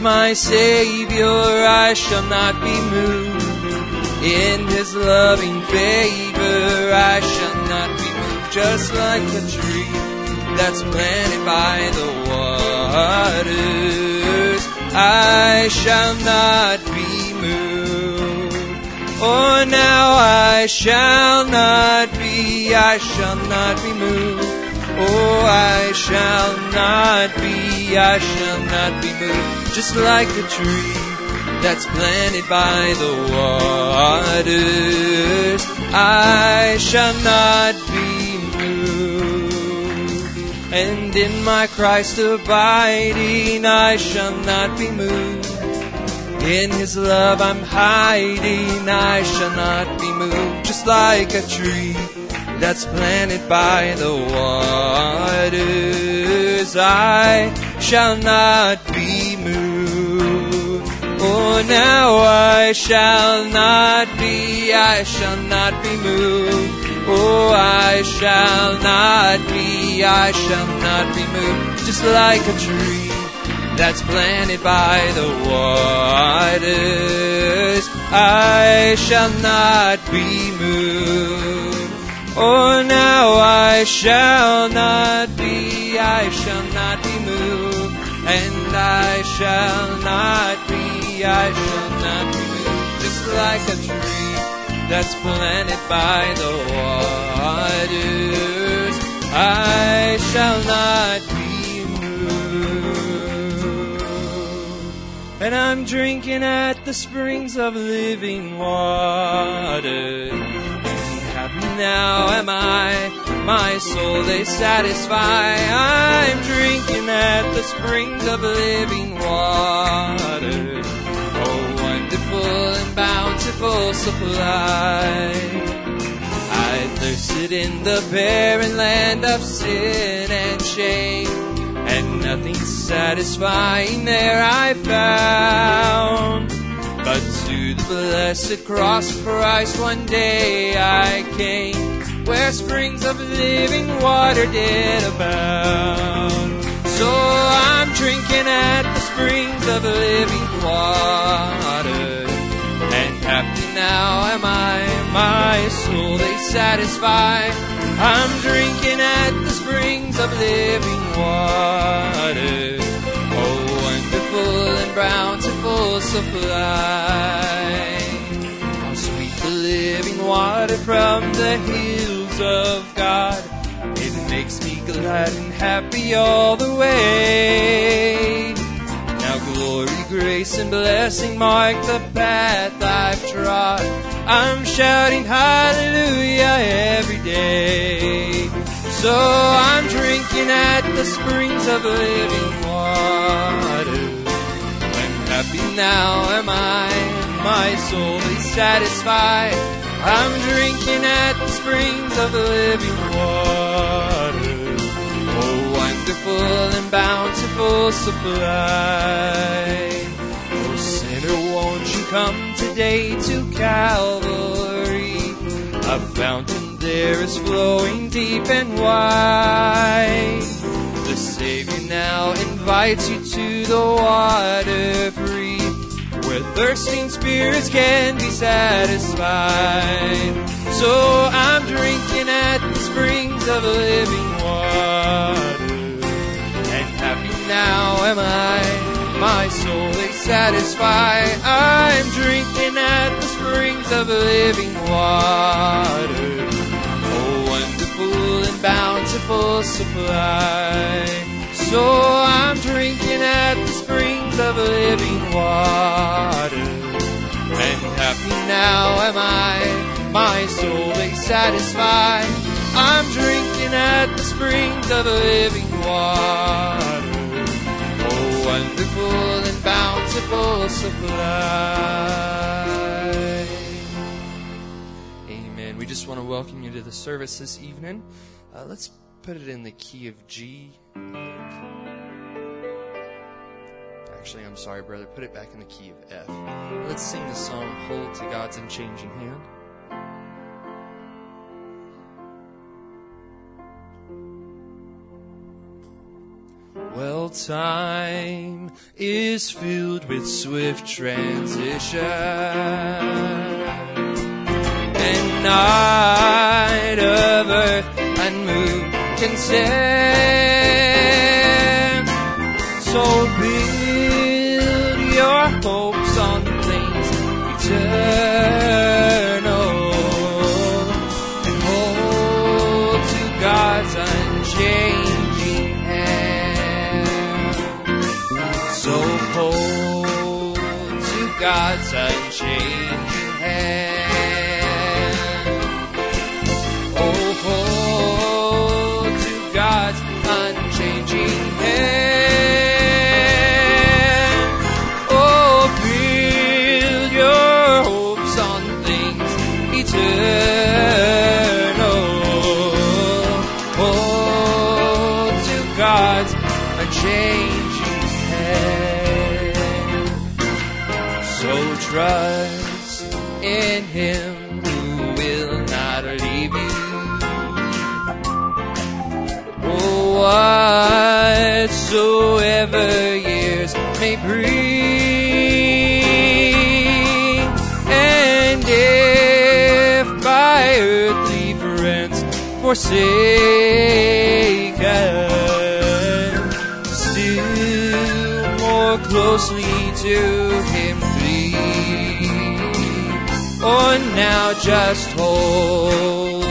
my Savior, I shall not be moved. In His loving favor, I shall not be moved. Just like a tree that's planted by the waters, I shall not be moved. Oh, now I shall not be, I shall not be moved. Oh, I shall not I shall not be moved. Just like a tree that's planted by the waters, I shall not be moved. And in my Christ abiding, I shall not be moved. In his love I'm hiding, I shall not be moved. Just like a tree that's planted by the waters, I shall not be moved. Oh, now I shall not be, I shall not be moved. Oh, I shall not be, I shall not be moved. Just like a tree that's planted by the waters, I shall not be moved. Oh, now I shall not be, I shall not be moved, and I shall not be, I shall not be moved, just like a tree that's planted by the waters, I shall not be moved. And I'm drinking at the springs of living water. Now am I, my soul they satisfy. I'm drinking at the springs of living water. Oh, wonderful and bountiful supply. I thirsted in the barren land of sin and shame, and nothing satisfying there I found. But to the blessed cross Christ one day I came, where springs of living water did abound. So I'm drinking at the springs of living water, and happy now am I, my soul they satisfy. I'm drinking at the springs of living water. Bountiful supply. How sweet the living water from the hills of God. It makes me glad and happy all the way. Now glory, grace, and blessing mark the path I've trod. I'm shouting hallelujah every day. So I'm drinking at the springs of living water. Happy now am I, my soul is satisfied. I'm drinking at the springs of living water. Oh, wonderful and bountiful supply. Oh, sinner, won't you come today to Calvary? A fountain there is flowing deep and wide. The Savior now invites you to the water free, where thirsting spirits can be satisfied. So I'm drinking at the springs of living water, and happy now am I. My soul is satisfied. I'm drinking at the springs of living water. Oh, wonderful bountiful supply. So I'm drinking at the springs of living water. And happy now am I, my soul is satisfied. I'm drinking at the springs of living water. Oh, wonderful and bountiful supply. Amen. We just want to welcome you to the service this evening. Uh, let's put it in the key of G. Actually, I'm sorry, brother. Put it back in the key of F. Let's sing the song Hold to God's Unchanging Hand. Well, time is filled with swift transition. And night of earth and moon can stand. So build your hopes on things eternal and hold to God's unchanging hand. So hold to God's unchanging whatsoever years may bring, and if by earthly friends forsaken, still more closely to Him cleave. Or oh, now just hold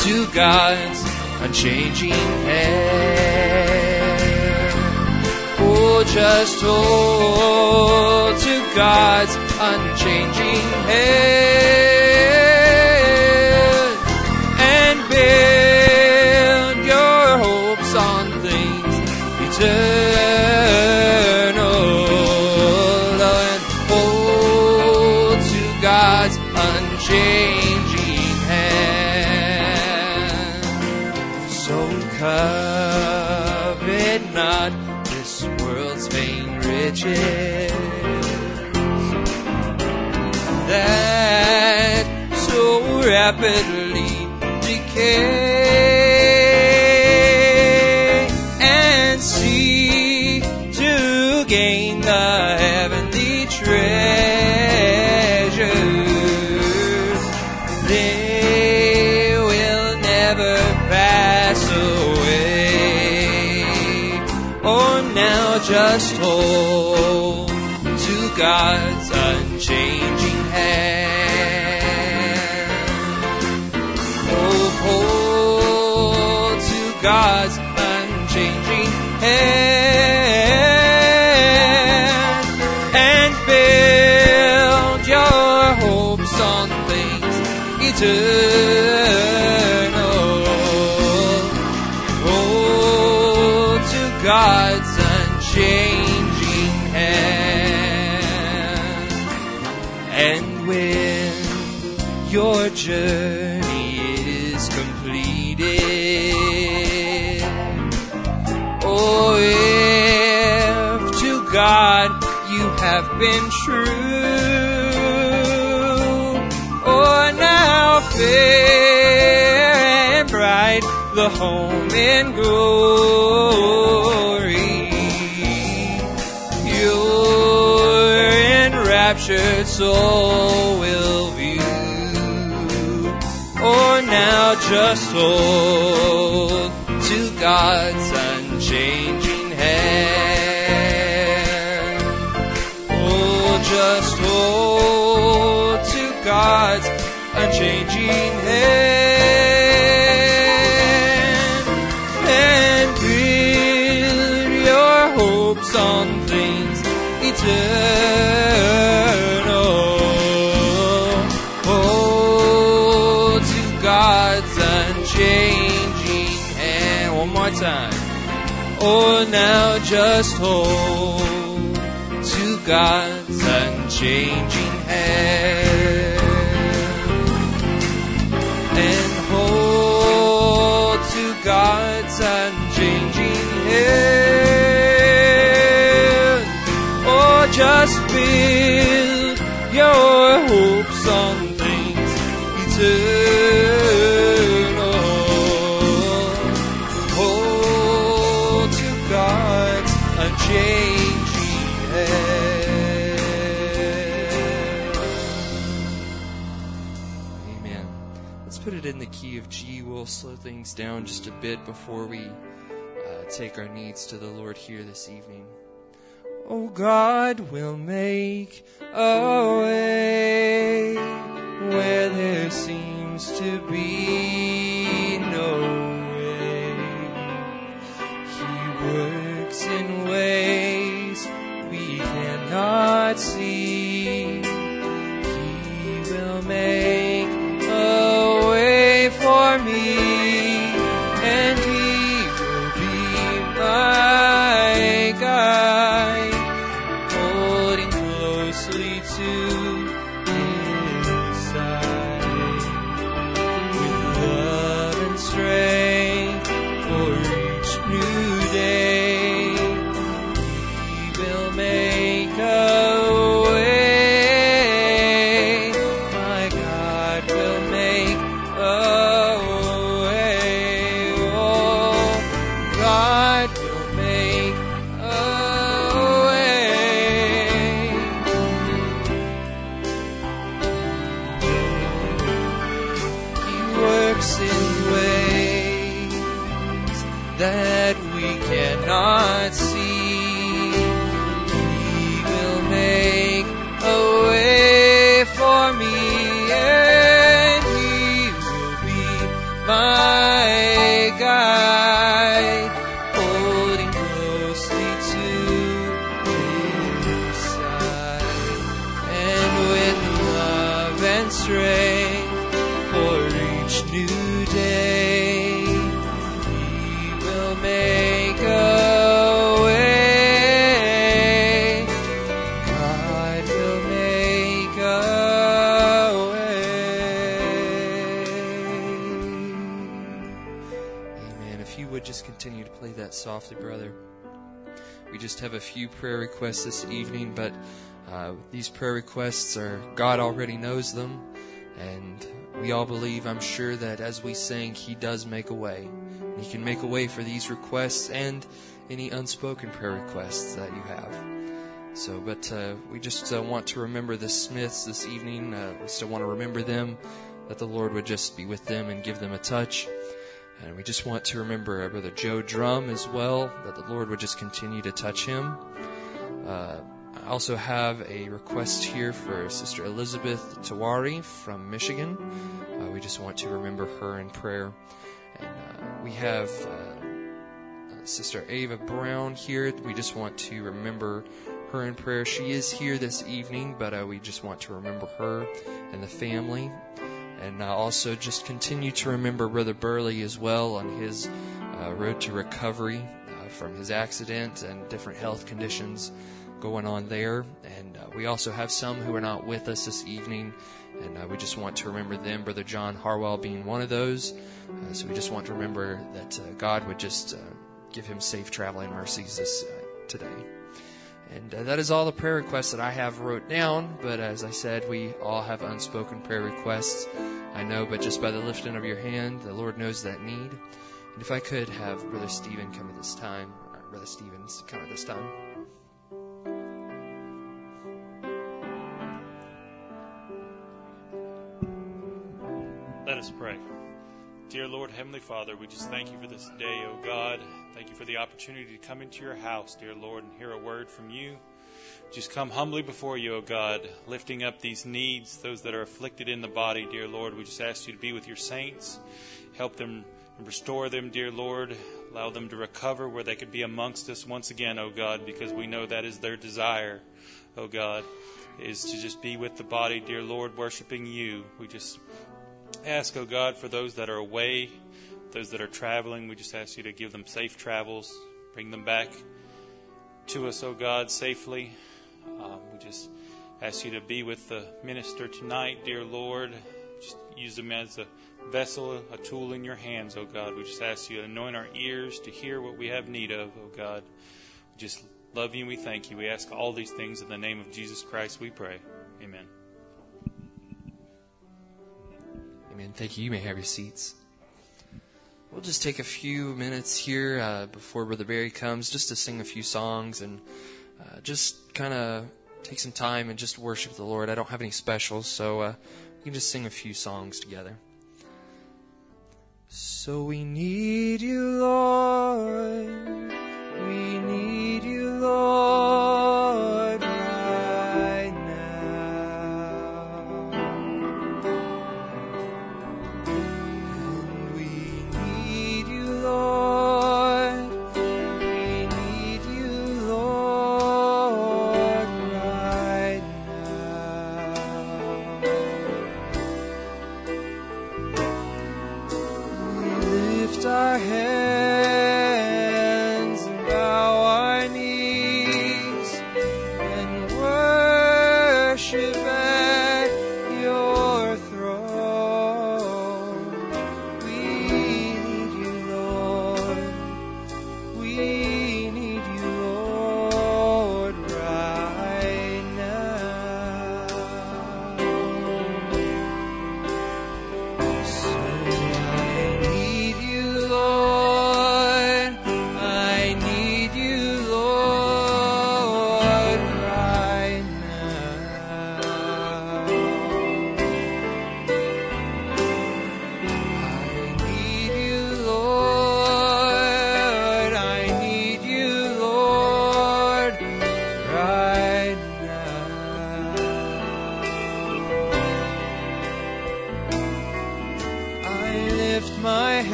to God's unchanging hand. Just hold to God's unchanging hand and build your hopes on things eternal and hold to God's unchanging hand. So covet not that so rapidly decay God's unchanging hand. Oh, hold to God's unchanging hand and build your hopes on things eternal. Journey is completed, oh, if to God you have been true, oh, now fair and bright the home in glory. Your enraptured soul will just hold to God's unchanging hand. Oh, just hold to God's unchanging hand time. Oh, now just hold to God's unchanging hand and hold to God's unchanging hand. Oh, must build your hopes on down just a bit before we uh, take our needs to the Lord here this evening. Oh, God will make a way where there seems to be no way. He works in ways we cannot see. Few prayer requests this evening, but uh, these prayer requests are, God already knows them, and we all believe, I'm sure, that as we sing, He does make a way. He can make a way for these requests and any unspoken prayer requests that you have. So, but uh, we just uh, want to remember the Smiths this evening. Uh, we still want to remember them, that the Lord would just be with them and give them a touch. And we just want to remember our brother Joe Drum as well, that the Lord would just continue to touch him. Uh, I also have a request here for Sister Elizabeth Tawari from Michigan. Uh, we just want to remember her in prayer. And uh, we have uh, Sister Ava Brown here. We just want to remember her in prayer. She is here this evening, but uh, we just want to remember her and the family. And also just continue to remember Brother Burley as well on his uh, road to recovery uh, from his accident and different health conditions going on there. And uh, we also have some who are not with us this evening, and uh, we just want to remember them, Brother John Harwell being one of those. Uh, so we just want to remember that God would just give him safe traveling mercies this today. And uh, that is all the prayer requests that I have wrote down. But as I said, we all have unspoken prayer requests. I know, but just by the lifting of your hand, the Lord knows that need. And if I could have Brother Stephen come at this time, or Brother Stevens come at this time. Let us pray. Dear Lord, Heavenly Father, we just thank you for this day, O God. Thank you for the opportunity to come into your house, dear Lord, and hear a word from you. Just come humbly before you, O God, lifting up these needs, those that are afflicted in the body, dear Lord. We just ask you to be with your saints, help them and restore them, dear Lord. Allow them to recover where they could be amongst us once again, O God, because we know that is their desire, O God, is to just be with the body, dear Lord, worshiping you. We just ask, O oh God, for those that are away, those that are traveling. We just ask you to give them safe travels, bring them back to us, O oh God, safely. Um, we just ask you to be with the minister tonight, dear Lord. Just use them as a vessel, a tool in your hands, O oh God. We just ask you to anoint our ears to hear what we have need of, O God. We just love you and we thank you. We ask all these things in the name of Jesus Christ, we pray. Amen. Amen. Thank you. You may have your seats. We'll just take a few minutes here uh, before Brother Barry comes just to sing a few songs and uh, just kind of take some time and just worship the Lord. I don't have any specials, so uh, we can just sing a few songs together. So we need you, Lord. We need you, Lord.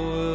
Power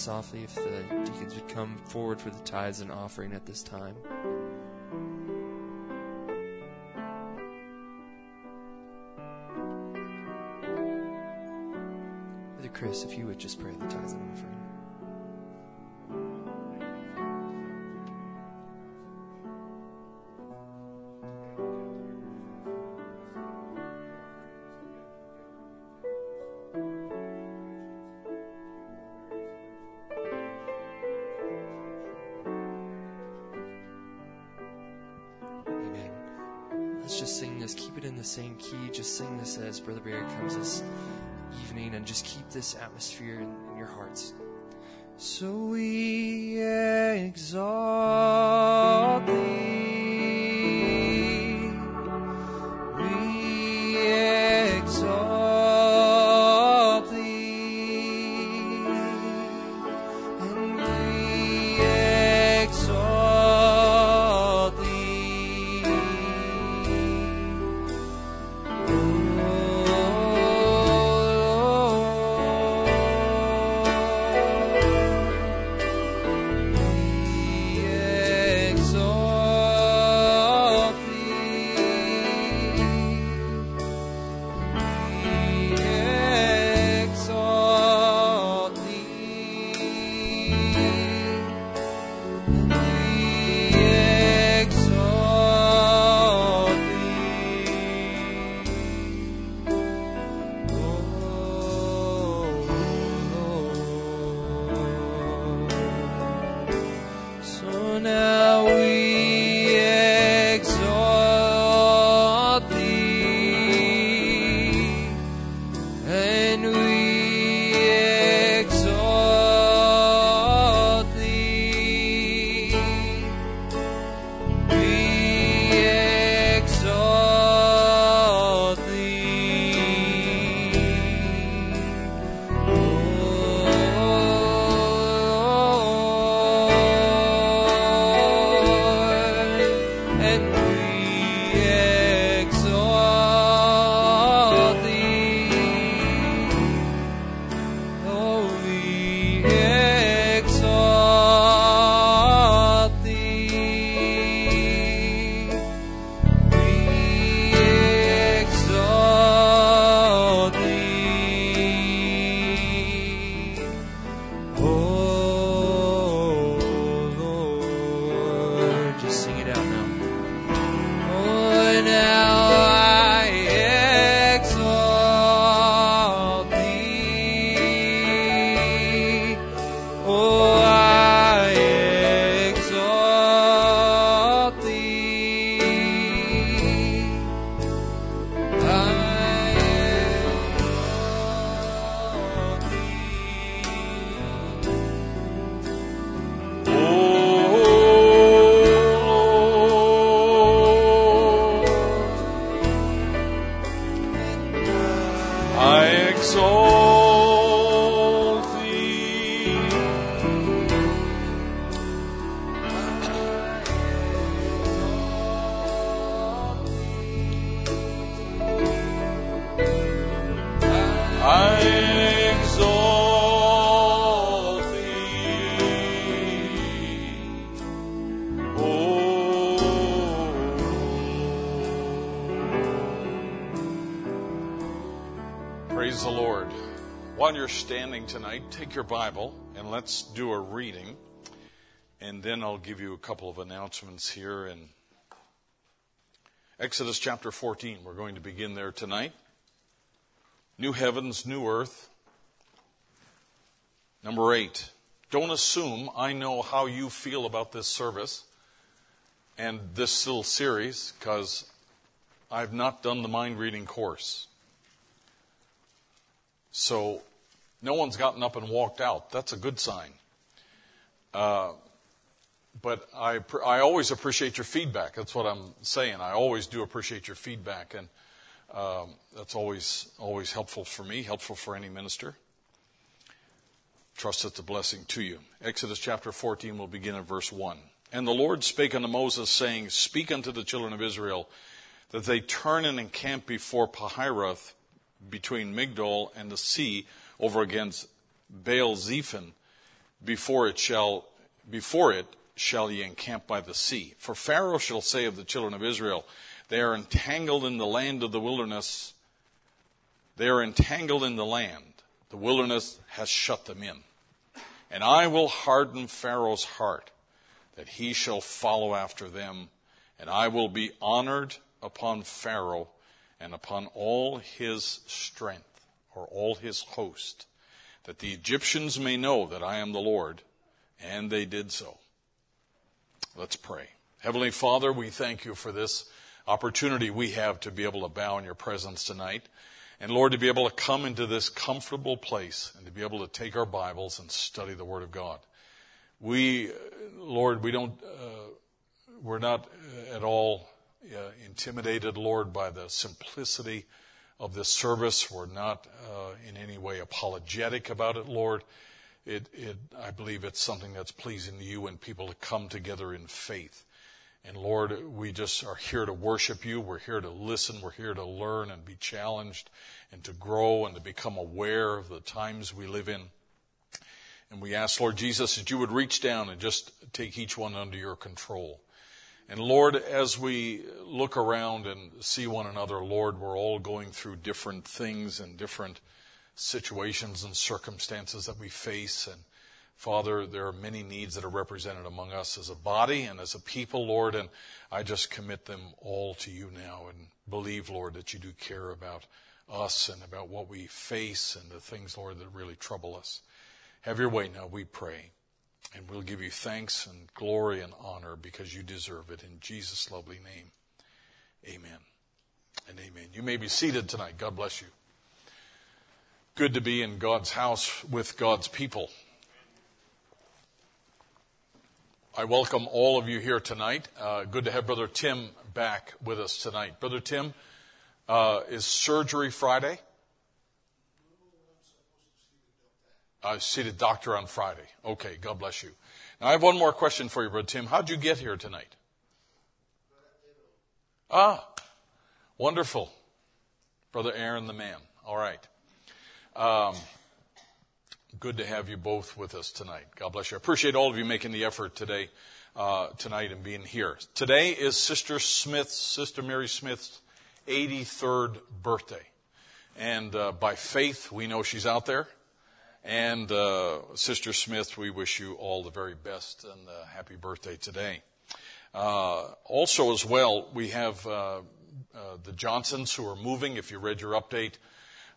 softly if the deacons would come forward for the tithes and offering at this time. Brother Chris, if you would just pray the tithes and offering. sing this as Brother Barry comes this evening and just keep this atmosphere in, in your hearts. So we exalt thee. standing tonight, take your Bible and let's do a reading. And then I'll give you a couple of announcements here in Exodus chapter 14. We're going to begin there tonight. New heavens, new earth. Number eight, don't assume I know how you feel about this service and this little series because I've not done the mind reading course. So no one's gotten up and walked out. That's a good sign. Uh, but I, I always appreciate your feedback. That's what I'm saying. I always do appreciate your feedback, and um, that's always always helpful for me, helpful for any minister. Trust it's a blessing to you. Exodus chapter 14 will begin at verse 1. And the Lord spake unto Moses, saying, Speak unto the children of Israel that they turn and encamp before Pihahiroth between Migdol and the sea over against Baal Zephon before it shall before it shall ye encamp by the sea. For Pharaoh shall say of the children of Israel, They are entangled in the land of the wilderness. They are entangled in the land. The wilderness has shut them in. And I will harden Pharaoh's heart, that he shall follow after them, and I will be honored upon Pharaoh and upon all his strength, or all his host, that the Egyptians may know that I am the Lord. And they did so. Let's pray. Heavenly Father, we thank you for this opportunity we have to be able to bow in your presence tonight. And Lord, to be able to come into this comfortable place and to be able to take our Bibles and study the Word of God. We, Lord, we don't, uh, we're not at all uh, intimidated, Lord, by the simplicity of this service. We're not uh, in any way apologetic about it, Lord. It, it, I believe it's something that's pleasing to you and people to come together in faith. And Lord, we just are here to worship you. We're here to listen. We're here to learn and be challenged and to grow and to become aware of the times we live in. And we ask, Lord Jesus, that you would reach down and just take each one under your control. And Lord, as we look around and see one another, Lord, we're all going through different things and different situations and circumstances that we face. And Father, there are many needs that are represented among us as a body and as a people, Lord, and I just commit them all to you now and believe, Lord, that you do care about us and about what we face and the things, Lord, that really trouble us. Have your way now, we pray. And we'll give you thanks and glory and honor because you deserve it. In Jesus' lovely name, amen and amen. You may be seated tonight. God bless you good to be in God's house with God's people. I welcome all of you here tonight. Uh, good to have Brother Tim back with us tonight. Brother Tim, uh, is surgery Friday? I see the doctor on Friday. Okay, God bless you. Now I have one more question for you, Brother Tim. How'd you get here tonight? Ah, wonderful. Brother Aaron the man. All right. Um, good to have you both with us tonight. God bless you. I appreciate all of you making the effort today, uh, tonight, and being here. Today is Sister Smith's, Sister Mary Smith's 83rd birthday, and uh, by faith we know she's out there. And uh, Sister Smith, we wish you all the very best and uh, happy birthday today. Uh, also, as well, we have uh, the Johnsons who are moving. If you read your update.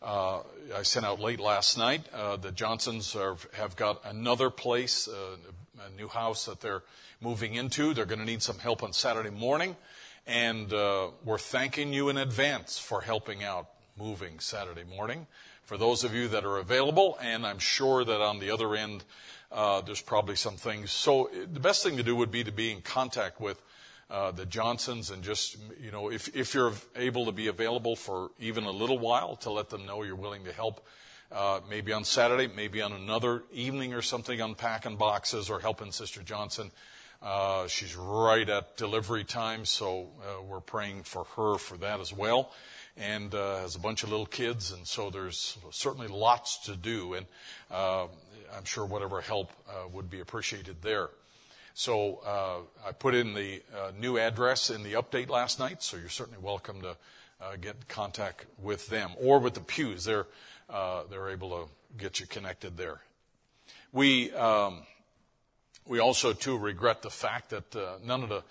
Uh, I sent out late last night. Uh, the Johnsons are, have got another place, uh, a new house that they're moving into. They're going to need some help on Saturday morning. And uh, we're thanking you in advance for helping out moving Saturday morning. For those of you that are available, and I'm sure that on the other end, uh, there's probably some things. So the best thing to do would be to be in contact with uh, the Johnsons, and just, you know, if, if you're able to be available for even a little while to let them know you're willing to help, uh, maybe on Saturday, maybe on another evening or something, unpacking boxes or helping Sister Johnson. Uh, she's right at delivery time, so uh, we're praying for her for that as well. And uh, has a bunch of little kids, and so there's certainly lots to do. And uh, I'm sure whatever help uh, would be appreciated there. So uh, I put in the uh, new address in the update last night, so you're certainly welcome to uh, get in contact with them or with the pews. They're uh, they're able to get you connected there. We um, we also too regret the fact that none of the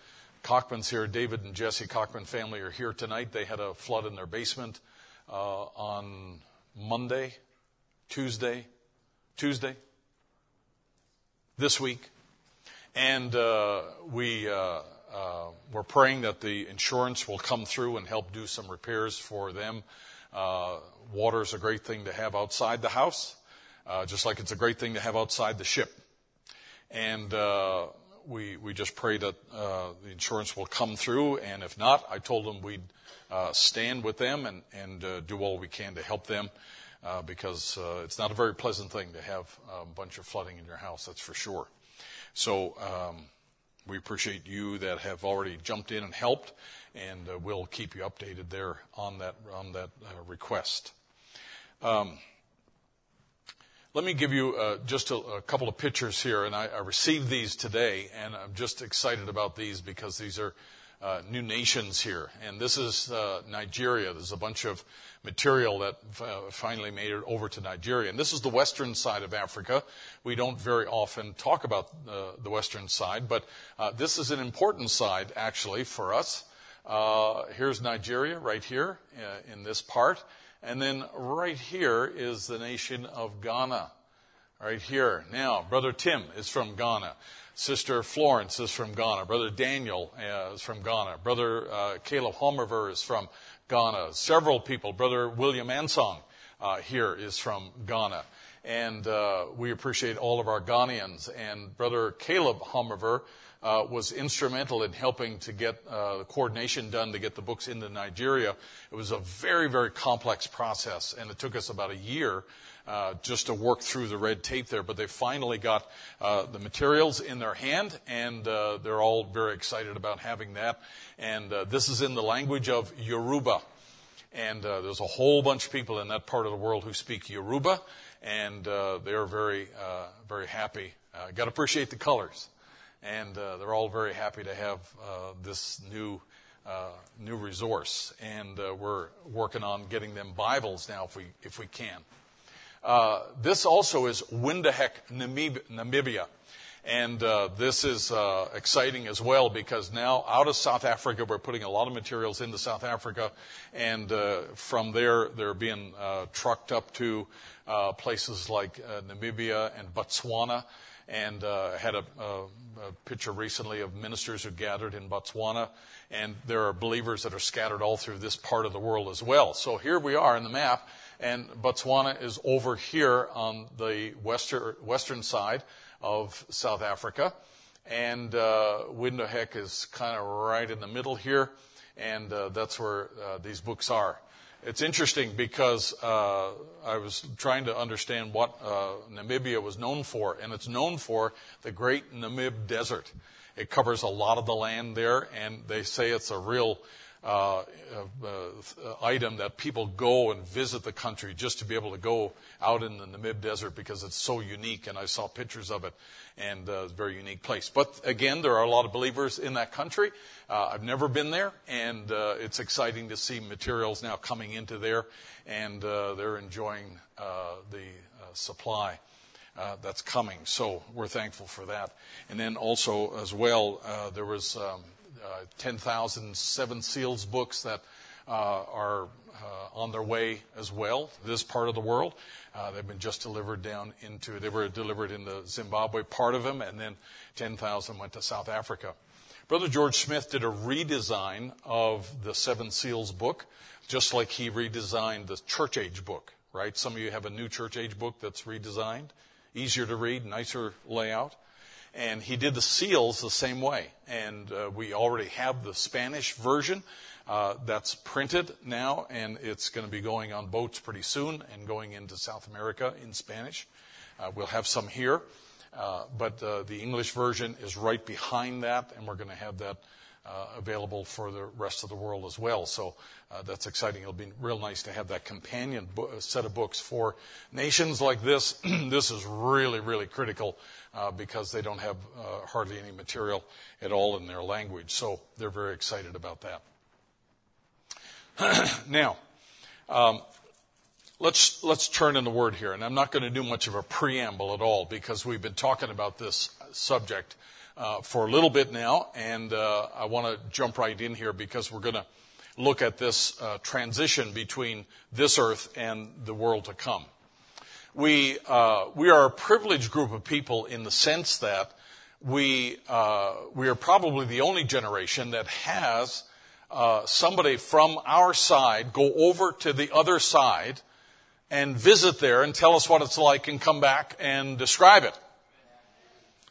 Cockmans here, David and Jesse Cockman family, are here tonight. They had a flood in their basement uh, on Monday, Tuesday, Tuesday, this week. And uh, we, uh, uh, we're praying that the insurance will come through and help do some repairs for them. Uh, water is a great thing to have outside the house, uh, just like it's a great thing to have outside the ship. And we, we just pray that the insurance will come through. And if not, I told them we'd stand with them and, and do all we can to help them. Uh, because uh, it's not a very pleasant thing to have a bunch of flooding in your house, that's for sure. So um, we appreciate you that have already jumped in and helped, and uh, we'll keep you updated there on that on that uh, request. Um, let me give you uh, just a, a, couple of pictures here, and I, I, received these today, and I'm just excited about these because these are uh, new nations here. And this is uh, Nigeria. There's a bunch of material that uh, finally made it over to Nigeria. And this is the western side of Africa. We don't very often talk about uh, the western side, but uh, this is an important side actually for us. Here's Nigeria right here in this part. And then right here is the nation of Ghana. Right here. Now, Brother Tim is from Ghana. Sister Florence is from Ghana. Brother Daniel uh, is from Ghana. Brother uh, Caleb Homerver is from Ghana. Several people. Brother William Ansong uh, here is from Ghana. And uh, we appreciate all of our Ghanaians. And Brother Caleb Homerver uh, was instrumental in helping to get uh, the coordination done to get the books into Nigeria. It was a very, very complex process, and it took us about a year uh, just to work through the red tape there. But they finally got uh, the materials in their hand, and uh, they're all very excited about having that. And uh, this is in the language of Yoruba. And uh, there's a whole bunch of people in that part of the world who speak Yoruba, and they're very, very happy. Got to appreciate the colors. And they're all very happy to have this new uh, new resource, and uh, we're working on getting them Bibles now if we if we can. Uh, this also is Windhoek, Namibia. And uh, this is uh, exciting as well because now out of South Africa, we're putting a lot of materials into South Africa. And uh, from there, they're being uh, trucked up to places like Namibia and Botswana. And I had a, a, a picture recently of ministers who gathered in Botswana. And there are believers that are scattered all through this part of the world as well. So here we are in the map and Botswana is over here on the western, western side of South Africa. And uh, Windhoek is kind of right in the middle here, and uh, that's where uh, these books are. It's interesting because uh, I was trying to understand what uh, Namibia was known for, and it's known for the Great Namib Desert. It covers a lot of the land there, and they say it's a real uh, uh, item that people go and visit the country just to be able to go out in the Namib Desert because it's so unique. And I saw pictures of it, and uh, it's a very unique place. But again, there are a lot of believers in that country. Uh, I've never been there, and uh, it's exciting to see materials now coming into there, and uh, they're enjoying the supply. That's coming. So we're thankful for that. And then also, as well, there was um, 10,000 Seven Seals books that uh, are uh, on their way as well, this part of the world. they've been just delivered down into, they were delivered in the Zimbabwe part of them, and then 10,000 went to South Africa. Brother George Smith did a redesign of the Seven Seals book, just like he redesigned the Church Age book, right? Some of you have a new Church Age book that's redesigned, easier to read, nicer layout. And he did the seals the same way. And uh, we already have the Spanish version uh, that's printed now, and it's going to be going on boats pretty soon and going into South America in Spanish. Uh, we'll have some here. Uh, but uh, the English version is right behind that, and we're going to have that uh, available for the rest of the world as well. So that's exciting. It'll be real nice to have that companion bo- set of books for nations like this. this is really, really critical uh, because they don't have uh, hardly any material at all in their language. So they're very excited about that. now, um, let's let's turn in the word here, and I'm not going to do much of a preamble at all because we've been talking about this subject uh, for a little bit now, and uh, I want to jump right in here because we're going to look at this uh, transition between this earth and the world to come. We, uh, we are a privileged group of people in the sense that we, uh, we are probably the only generation that has uh, somebody from our side go over to the other side and visit there and tell us what it's like and come back and describe it.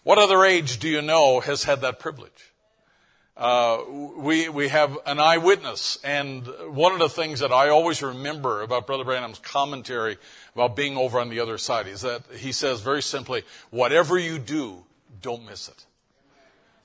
What other age do you know has had that privilege? Uh, we, we have an eyewitness. And one of the things that I always remember about Brother Branham's commentary about being over on the other side is that he says very simply, whatever you do, don't miss it.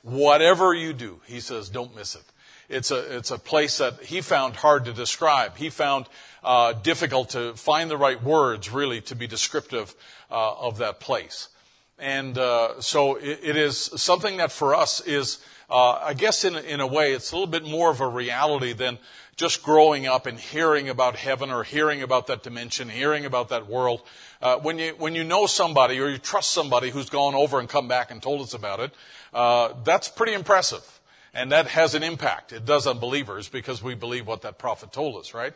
Whatever you do, he says, don't miss it. It's a, it's a place that he found hard to describe. He found uh, difficult to find the right words, really, to be descriptive uh, of that place. And uh, so it, it is something that for us is, uh, I guess, in, in a way, it's a little bit more of a reality than just growing up and hearing about heaven or hearing about that dimension, hearing about that world. Uh, when you when you know somebody or you trust somebody who's gone over and come back and told us about it, uh, that's pretty impressive, and that has an impact. It does on believers because we believe what that prophet told us, right?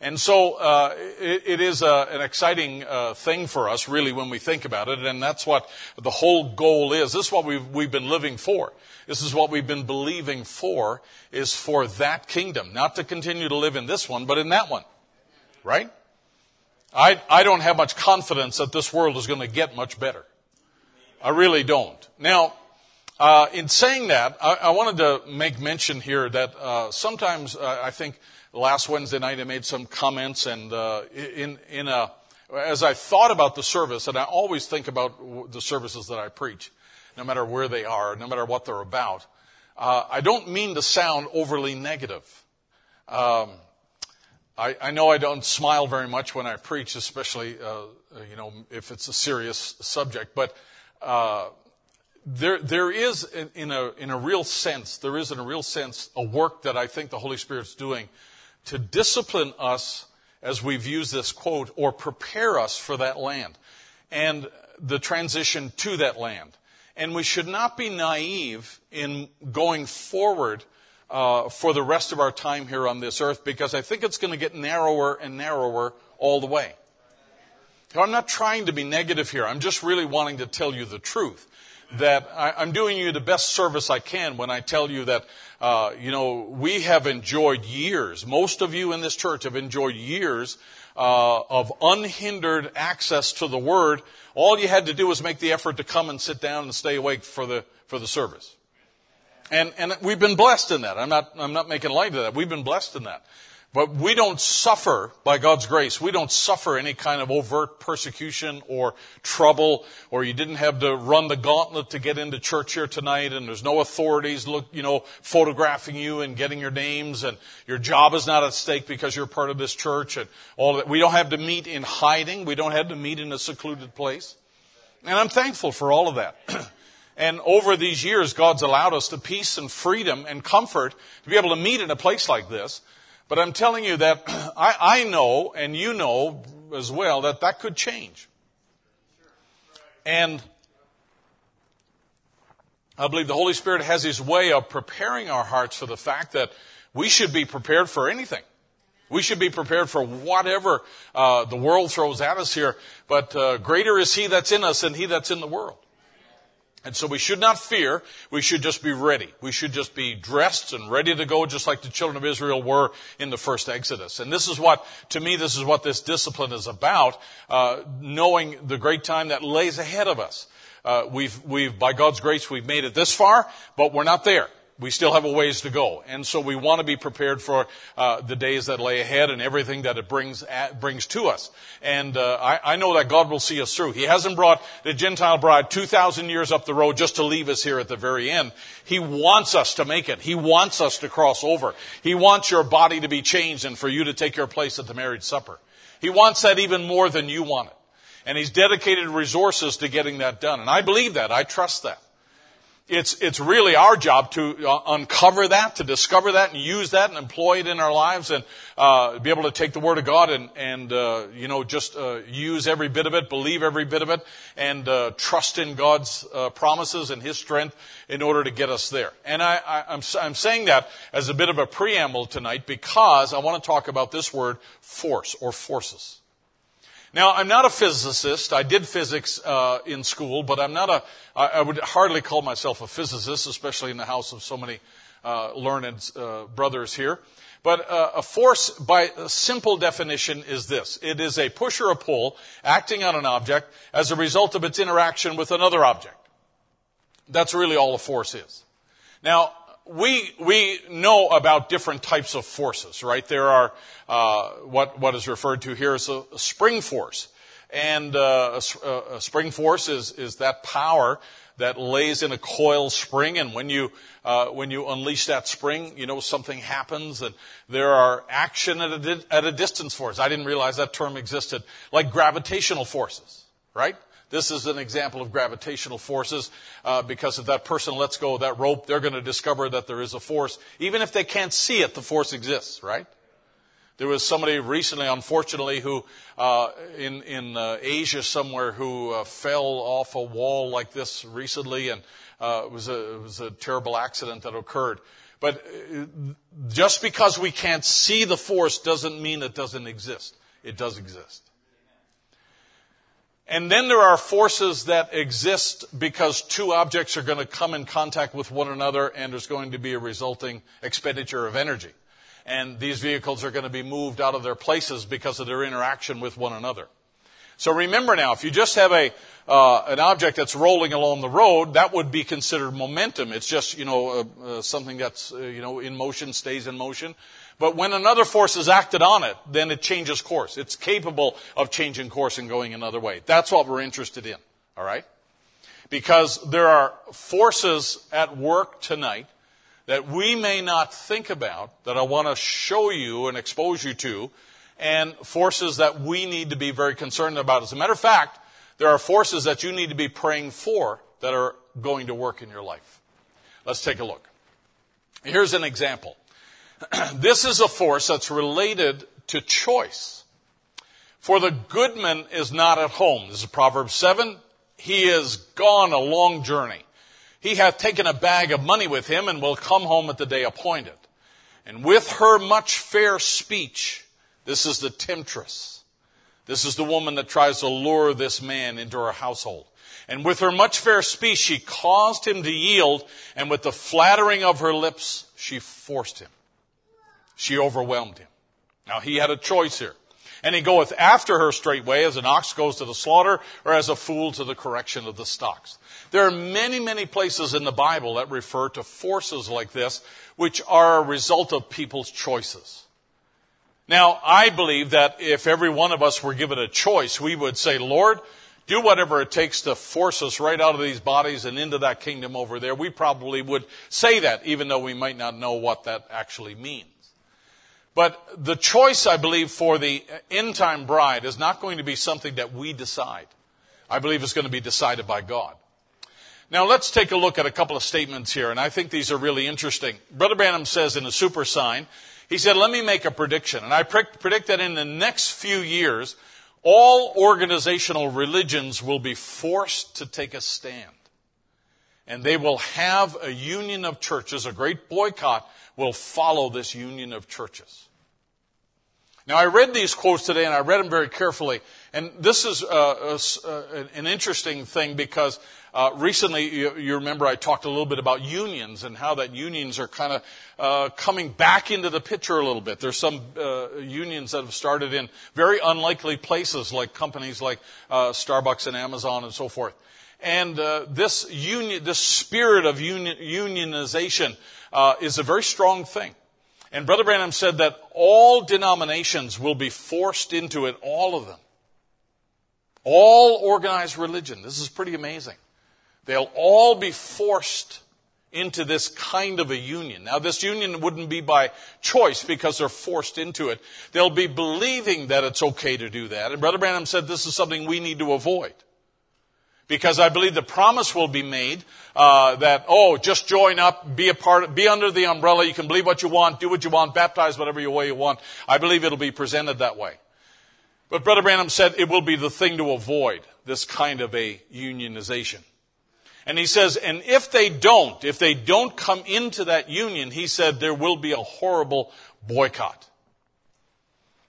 And so uh, it, it is a, an exciting uh, thing for us, really, when we think about it, and that's what the whole goal is. This is what we've, we've been living for. This is what we've been believing for, is for that kingdom. Not to continue to live in this one, but in that one. Right? I, I don't have much confidence that this world is going to get much better. I really don't. Now, uh, in saying that, I, I, wanted to make mention here that uh, sometimes uh, I think last Wednesday night I made some comments, and uh, in in a as I thought about the service, and I always think about the services that I preach, no matter where they are, no matter what they're about. Uh, I don't mean to sound overly negative. Um, I, I, know I don't smile very much when I preach, especially uh, you know if it's a serious subject, but uh, there, there is in, in, a, in a real sense, there is in a real sense a work that I think the Holy Spirit's doing to discipline us as we've used this quote or prepare us for that land and the transition to that land. And we should not be naive in going forward uh, for the rest of our time here on this earth because I think it's going to get narrower and narrower all the way. I'm not trying to be negative here. I'm just really wanting to tell you the truth that I, am doing you the best service I can when I tell you that, uh, you know, we have enjoyed years, most of you in this church have enjoyed years uh, of unhindered access to the Word. All you had to do was make the effort to come and sit down and stay awake for the, for the service. And, and we've been blessed in that. I'm not, I'm not making light of that. We've been blessed in that. But we don't suffer, by God's grace, we don't suffer any kind of overt persecution or trouble, or you didn't have to run the gauntlet to get into church here tonight, and there's no authorities look, you know, photographing you and getting your names, and your job is not at stake because you're part of this church, and all that. We don't have to meet in hiding. We don't have to meet in a secluded place. And I'm thankful for all of that. And over these years, God's allowed us the peace and freedom and comfort to be able to meet in a place like this. But I'm telling you that I, I know, and you know as well, that that could change. And I believe the Holy Spirit has His way of preparing our hearts for the fact that we should be prepared for anything. We should be prepared for whatever uh, the world throws at us here. But uh, greater is He that's in us than He that's in the world. And so we should not fear. We should just be ready. We should just be dressed and ready to go just like the children of Israel were in the first Exodus. And this is what, to me, this is what this discipline is about, uh, knowing the great time that lays ahead of us. Uh, we've, we've, by God's grace, we've made it this far, but we're not there we still have a ways to go. And so we want to be prepared for uh, the days that lay ahead and everything that it brings at, brings to us. And uh, I, I, know that God will see us through. He hasn't brought the Gentile bride 2,000 years up the road just to leave us here at the very end. He wants us to make it. He wants us to cross over. He wants your body to be changed and for you to take your place at the marriage supper. He wants that even more than you want it. And He's dedicated resources to getting that done. And I believe that. I trust that. It's, it's really our job to uh, uncover that, to discover that, and use that, and employ it in our lives, and uh, be able to take the Word of God and, and uh, you know, just uh, use every bit of it, believe every bit of it, and uh, trust in God's uh, promises and His strength in order to get us there. And I, I, I'm, I'm saying that as a bit of a preamble tonight because I want to talk about this word, force or forces. Now, I'm not a physicist. I did physics uh, in school, but I'm not a. I, I would hardly call myself a physicist, especially in the house of so many uh, learned uh, brothers here. But uh, a force, by a simple definition, is this: it is a push or a pull acting on an object as a result of its interaction with another object. That's really all a force is. Now, we, we know about different types of forces, right? There are uh, what, what is referred to here as a, a spring force. And uh, a, a, spring force is, is that power that lays in a coil spring, and when you, uh, when you unleash that spring, you know, something happens, and there are action at a, at a distance force. I didn't realize that term existed, like gravitational forces, right? This is an example of gravitational forces uh, because if that person lets go of that rope, they're going to discover that there is a force. Even if they can't see it, the force exists, right? There was somebody recently, unfortunately, who uh, in in uh, Asia somewhere who uh, fell off a wall like this recently, and uh, it was a it was a terrible accident that occurred. But uh, just because we can't see the force doesn't mean it doesn't exist. It does exist. And then there are forces that exist because two objects are going to come in contact with one another and there's going to be a resulting expenditure of energy. And these vehicles are going to be moved out of their places because of their interaction with one another. So remember now, if you just have a, uh, an object that's rolling along the road, that would be considered momentum. It's just, you know, uh, uh, something that's, uh, you know, in motion stays in motion. But when another force is acted on it, then it changes course. It's capable of changing course and going another way. That's what we're interested in. All right? Because there are forces at work tonight that we may not think about that I want to show you and expose you to, and forces that we need to be very concerned about. As a matter of fact, there are forces that you need to be praying for that are going to work in your life. Let's take a look. Here's an example. this is a force that's related to choice. For the goodman is not at home. This is Proverbs 7. He is gone a long journey. He hath taken a bag of money with him and will come home at the day appointed. And with her much fair speech, this is the temptress. This is the woman that tries to lure this man into her household. And with her much fair speech, she caused him to yield, and with the flattering of her lips, she forced him. She overwhelmed him. Now he had a choice here. And he goeth after her straightway as an ox goes to the slaughter or as a fool to the correction of the stocks. There are many, many places in the Bible that refer to forces like this, which are a result of people's choices. Now, I believe that if every one of us were given a choice, we would say, Lord, do whatever it takes to force us right out of these bodies and into that kingdom over there. We probably would say that, even though we might not know what that actually means. But the choice, I believe, for the end time bride is not going to be something that we decide. I believe it's going to be decided by God. Now let's take a look at a couple of statements here, and I think these are really interesting. Brother Branham says in a super sign, he said, let me make a prediction. And I predict that in the next few years, all organizational religions will be forced to take a stand. And they will have a union of churches, a great boycott will follow this union of churches. Now, I read these quotes today and I read them very carefully. And this is uh, uh, an interesting thing because uh, recently, you, you, remember I talked a little bit about unions and how that unions are kind of uh, coming back into the picture a little bit. There's some uh, unions that have started in very unlikely places like companies like uh, Starbucks and Amazon and so forth. And this union, this spirit of union, unionization is a very strong thing. And Brother Branham said that all denominations will be forced into it, all of them. All organized religion. This is pretty amazing. They'll all be forced into this kind of a union. Now, this union wouldn't be by choice because they're forced into it. They'll be believing that it's okay to do that. And Brother Branham said this is something we need to avoid. Because I believe the promise will be made uh, that oh, just join up, be a part, be under the umbrella. You can believe what you want, do what you want, baptize whatever way you want. I believe it'll be presented that way. But Brother Branham said it will be the thing to avoid this kind of a unionization. And he says, and if they don't, if they don't come into that union, he said there will be a horrible boycott.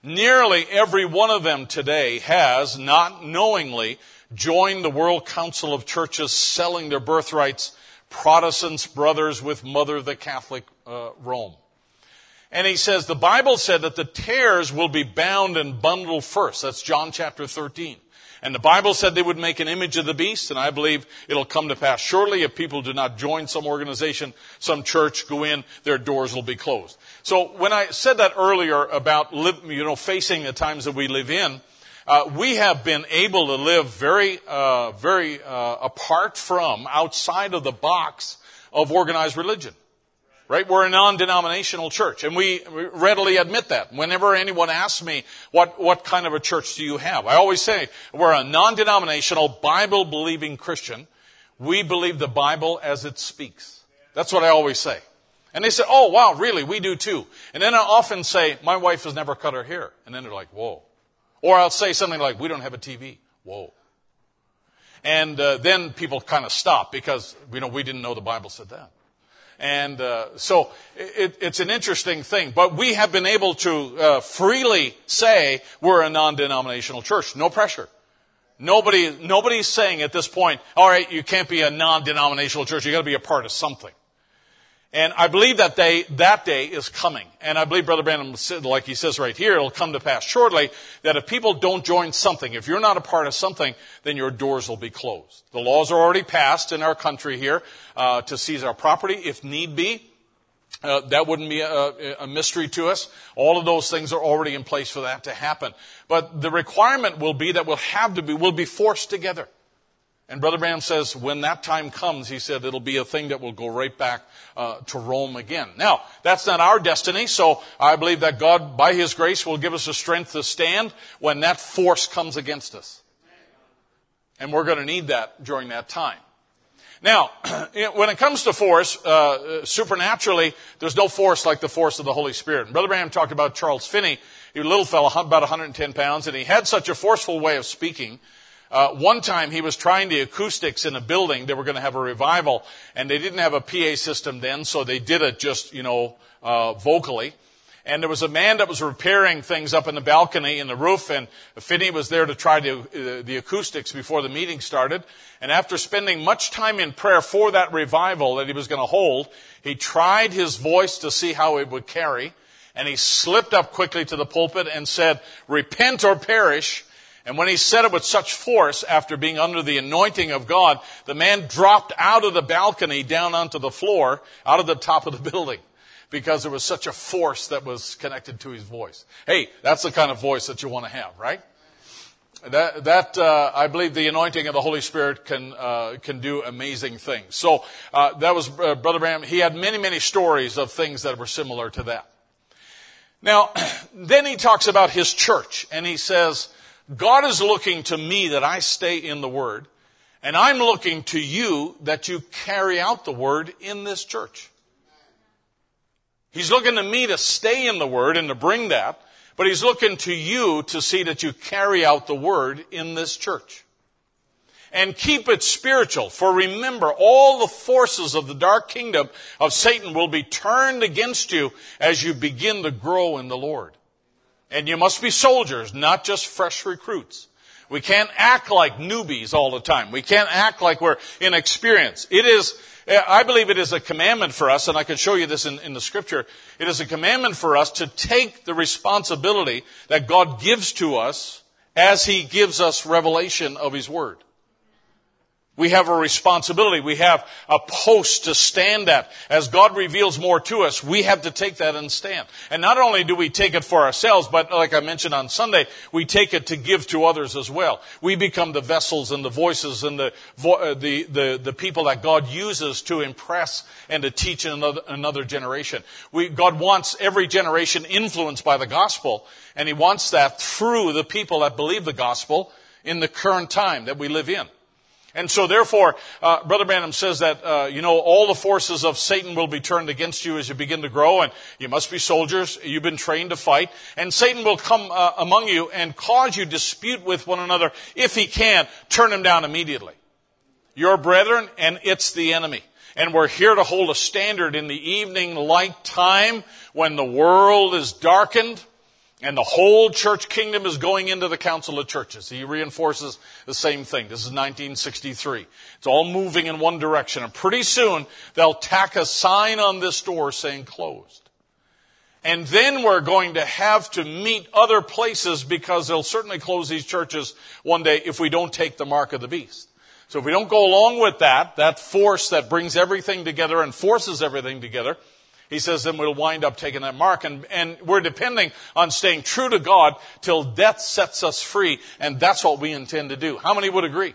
Nearly every one of them today has, not knowingly, joined the World Council of Churches selling their birthrights, Protestants brothers with mother the Catholic uh, Rome. And he says the Bible said that the tares will be bound and bundled first. That's John chapter 13. And the Bible said they would make an image of the beast, and I believe it'll come to pass shortly. If people do not join some organization, some church, go in, their doors will be closed. So when I said that earlier about, you know, facing the times that we live in, uh, we have been able to live very, uh, very uh, apart from, outside of the box of organized religion. Right? We're a non-denominational church, and we readily admit that. Whenever anyone asks me, what, what kind of a church do you have? I always say, we're a non-denominational, Bible-believing Christian. We believe the Bible as it speaks. That's what I always say. And they say, oh wow, really, we do too. And then I often say, my wife has never cut her hair. And then they're like, whoa. Or I'll say something like, we don't have a TV. Whoa. And uh, then people kind of stop because, you know, we didn't know the Bible said that. And uh, so it, it's an interesting thing. But we have been able to uh, freely say we're a non-denominational church. No pressure. Nobody, nobody's saying at this point, all right, you can't be a non-denominational church. You've got to be a part of something. And I believe that day, that day is coming. And I believe Brother Branham, like he says right here, it'll come to pass shortly that if people don't join something, if you're not a part of something, then your doors will be closed. The laws are already passed in our country here uh, to seize our property if need be. Uh, that wouldn't be a, a, mystery to us. All of those things are already in place for that to happen. But the requirement will be that we'll have to be, we'll be forced together. And Brother Branham says when that time comes, he said it'll be a thing that will go right back uh, to Rome again. Now, that's not our destiny, so I believe that God, by His grace, will give us the strength to stand when that force comes against us. And we're going to need that during that time. Now, when it comes to force, uh, supernaturally, there's no force like the force of the Holy Spirit. And Brother Branham talked about Charles Finney. He was a little fellow, about 110 pounds, and he had such a forceful way of speaking uh, one time he was trying the acoustics in a building. They were going to have a revival, and they didn't have a PA system then, so they did it just, you know, uh, vocally. And there was a man that was repairing things up in the balcony in the roof, and Finney was there to try the, uh, the acoustics before the meeting started. And after spending much time in prayer for that revival that he was going to hold, he tried his voice to see how it would carry, and he slipped up quickly to the pulpit and said, "Repent or perish." And when he said it with such force, after being under the anointing of God, the man dropped out of the balcony down onto the floor, out of the top of the building, because there was such a force that was connected to his voice. Hey, that's the kind of voice that you want to have, right? That, that uh, I believe the anointing of the Holy Spirit can uh, can do amazing things. So uh, that was uh, Brother Branham. He had many many stories of things that were similar to that. Now, then he talks about his church, and he says God is looking to me that I stay in the Word, and I'm looking to you that you carry out the Word in this church. He's looking to me to stay in the Word and to bring that, but He's looking to you to see that you carry out the Word in this church. And keep it spiritual, for remember, all the forces of the dark kingdom of Satan will be turned against you as you begin to grow in the Lord. And you must be soldiers, not just fresh recruits. We can't act like newbies all the time. We can't act like we're inexperienced. It is, I believe it is a commandment for us, and I can show you this in, in the scripture. It is a commandment for us to take the responsibility that God gives to us as He gives us revelation of His Word. We have a responsibility. We have a post to stand at. As God reveals more to us, we have to take that and stand. And not only do we take it for ourselves, but like I mentioned on Sunday, we take it to give to others as well. We become the vessels and the voices and the, uh, the, the, the people that God uses to impress and to teach another, another generation. We, God wants every generation influenced by the gospel, and He wants that through the people that believe the gospel in the current time that we live in. And so, therefore, uh, Brother Branham says that, uh, you know, all the forces of Satan will be turned against you as you begin to grow, and you must be soldiers. You've been trained to fight. And Satan will come uh, among you and cause you dispute with one another. If he can, turn him down immediately. Your brethren, and it's the enemy. And we're here to hold a standard in the evening light time when the world is darkened and the whole church kingdom is going into the Council of Churches. He reinforces the same thing. This is 1963. It's all moving in one direction. And pretty soon, they'll tack a sign on this door saying closed. And then we're going to have to meet other places because they'll certainly close these churches one day if we don't take the mark of the beast. So if we don't go along with that, that force that brings everything together and forces everything together, he says then we'll wind up taking that mark and, and we're depending on staying true to God till death sets us free and that's what we intend to do. How many would agree?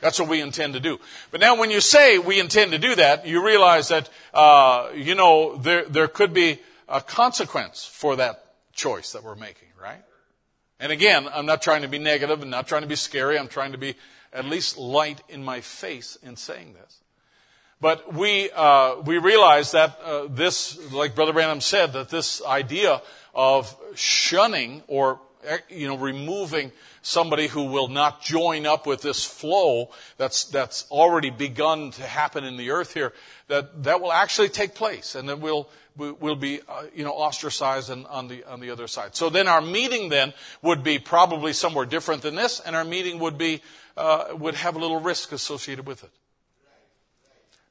That's what we intend to do. But now when you say we intend to do that, you realize that, uh, you know, there, there could be a consequence for that choice that we're making, right? And again, I'm not trying to be negative and not trying to be scary. I'm trying to be at least light in my face in saying this. But we, uh, we realize that uh, this, like Brother Branham said, that this idea of shunning or eh, you know, removing somebody who will not join up with this flow that's, that's already begun to happen in the earth here, that, that will actually take place and that we'll, we'll be, uh, you know, ostracized on, on, the, on the other side. So then our meeting then would be probably somewhere different than this and our meeting would be, uh, would have a little risk associated with it.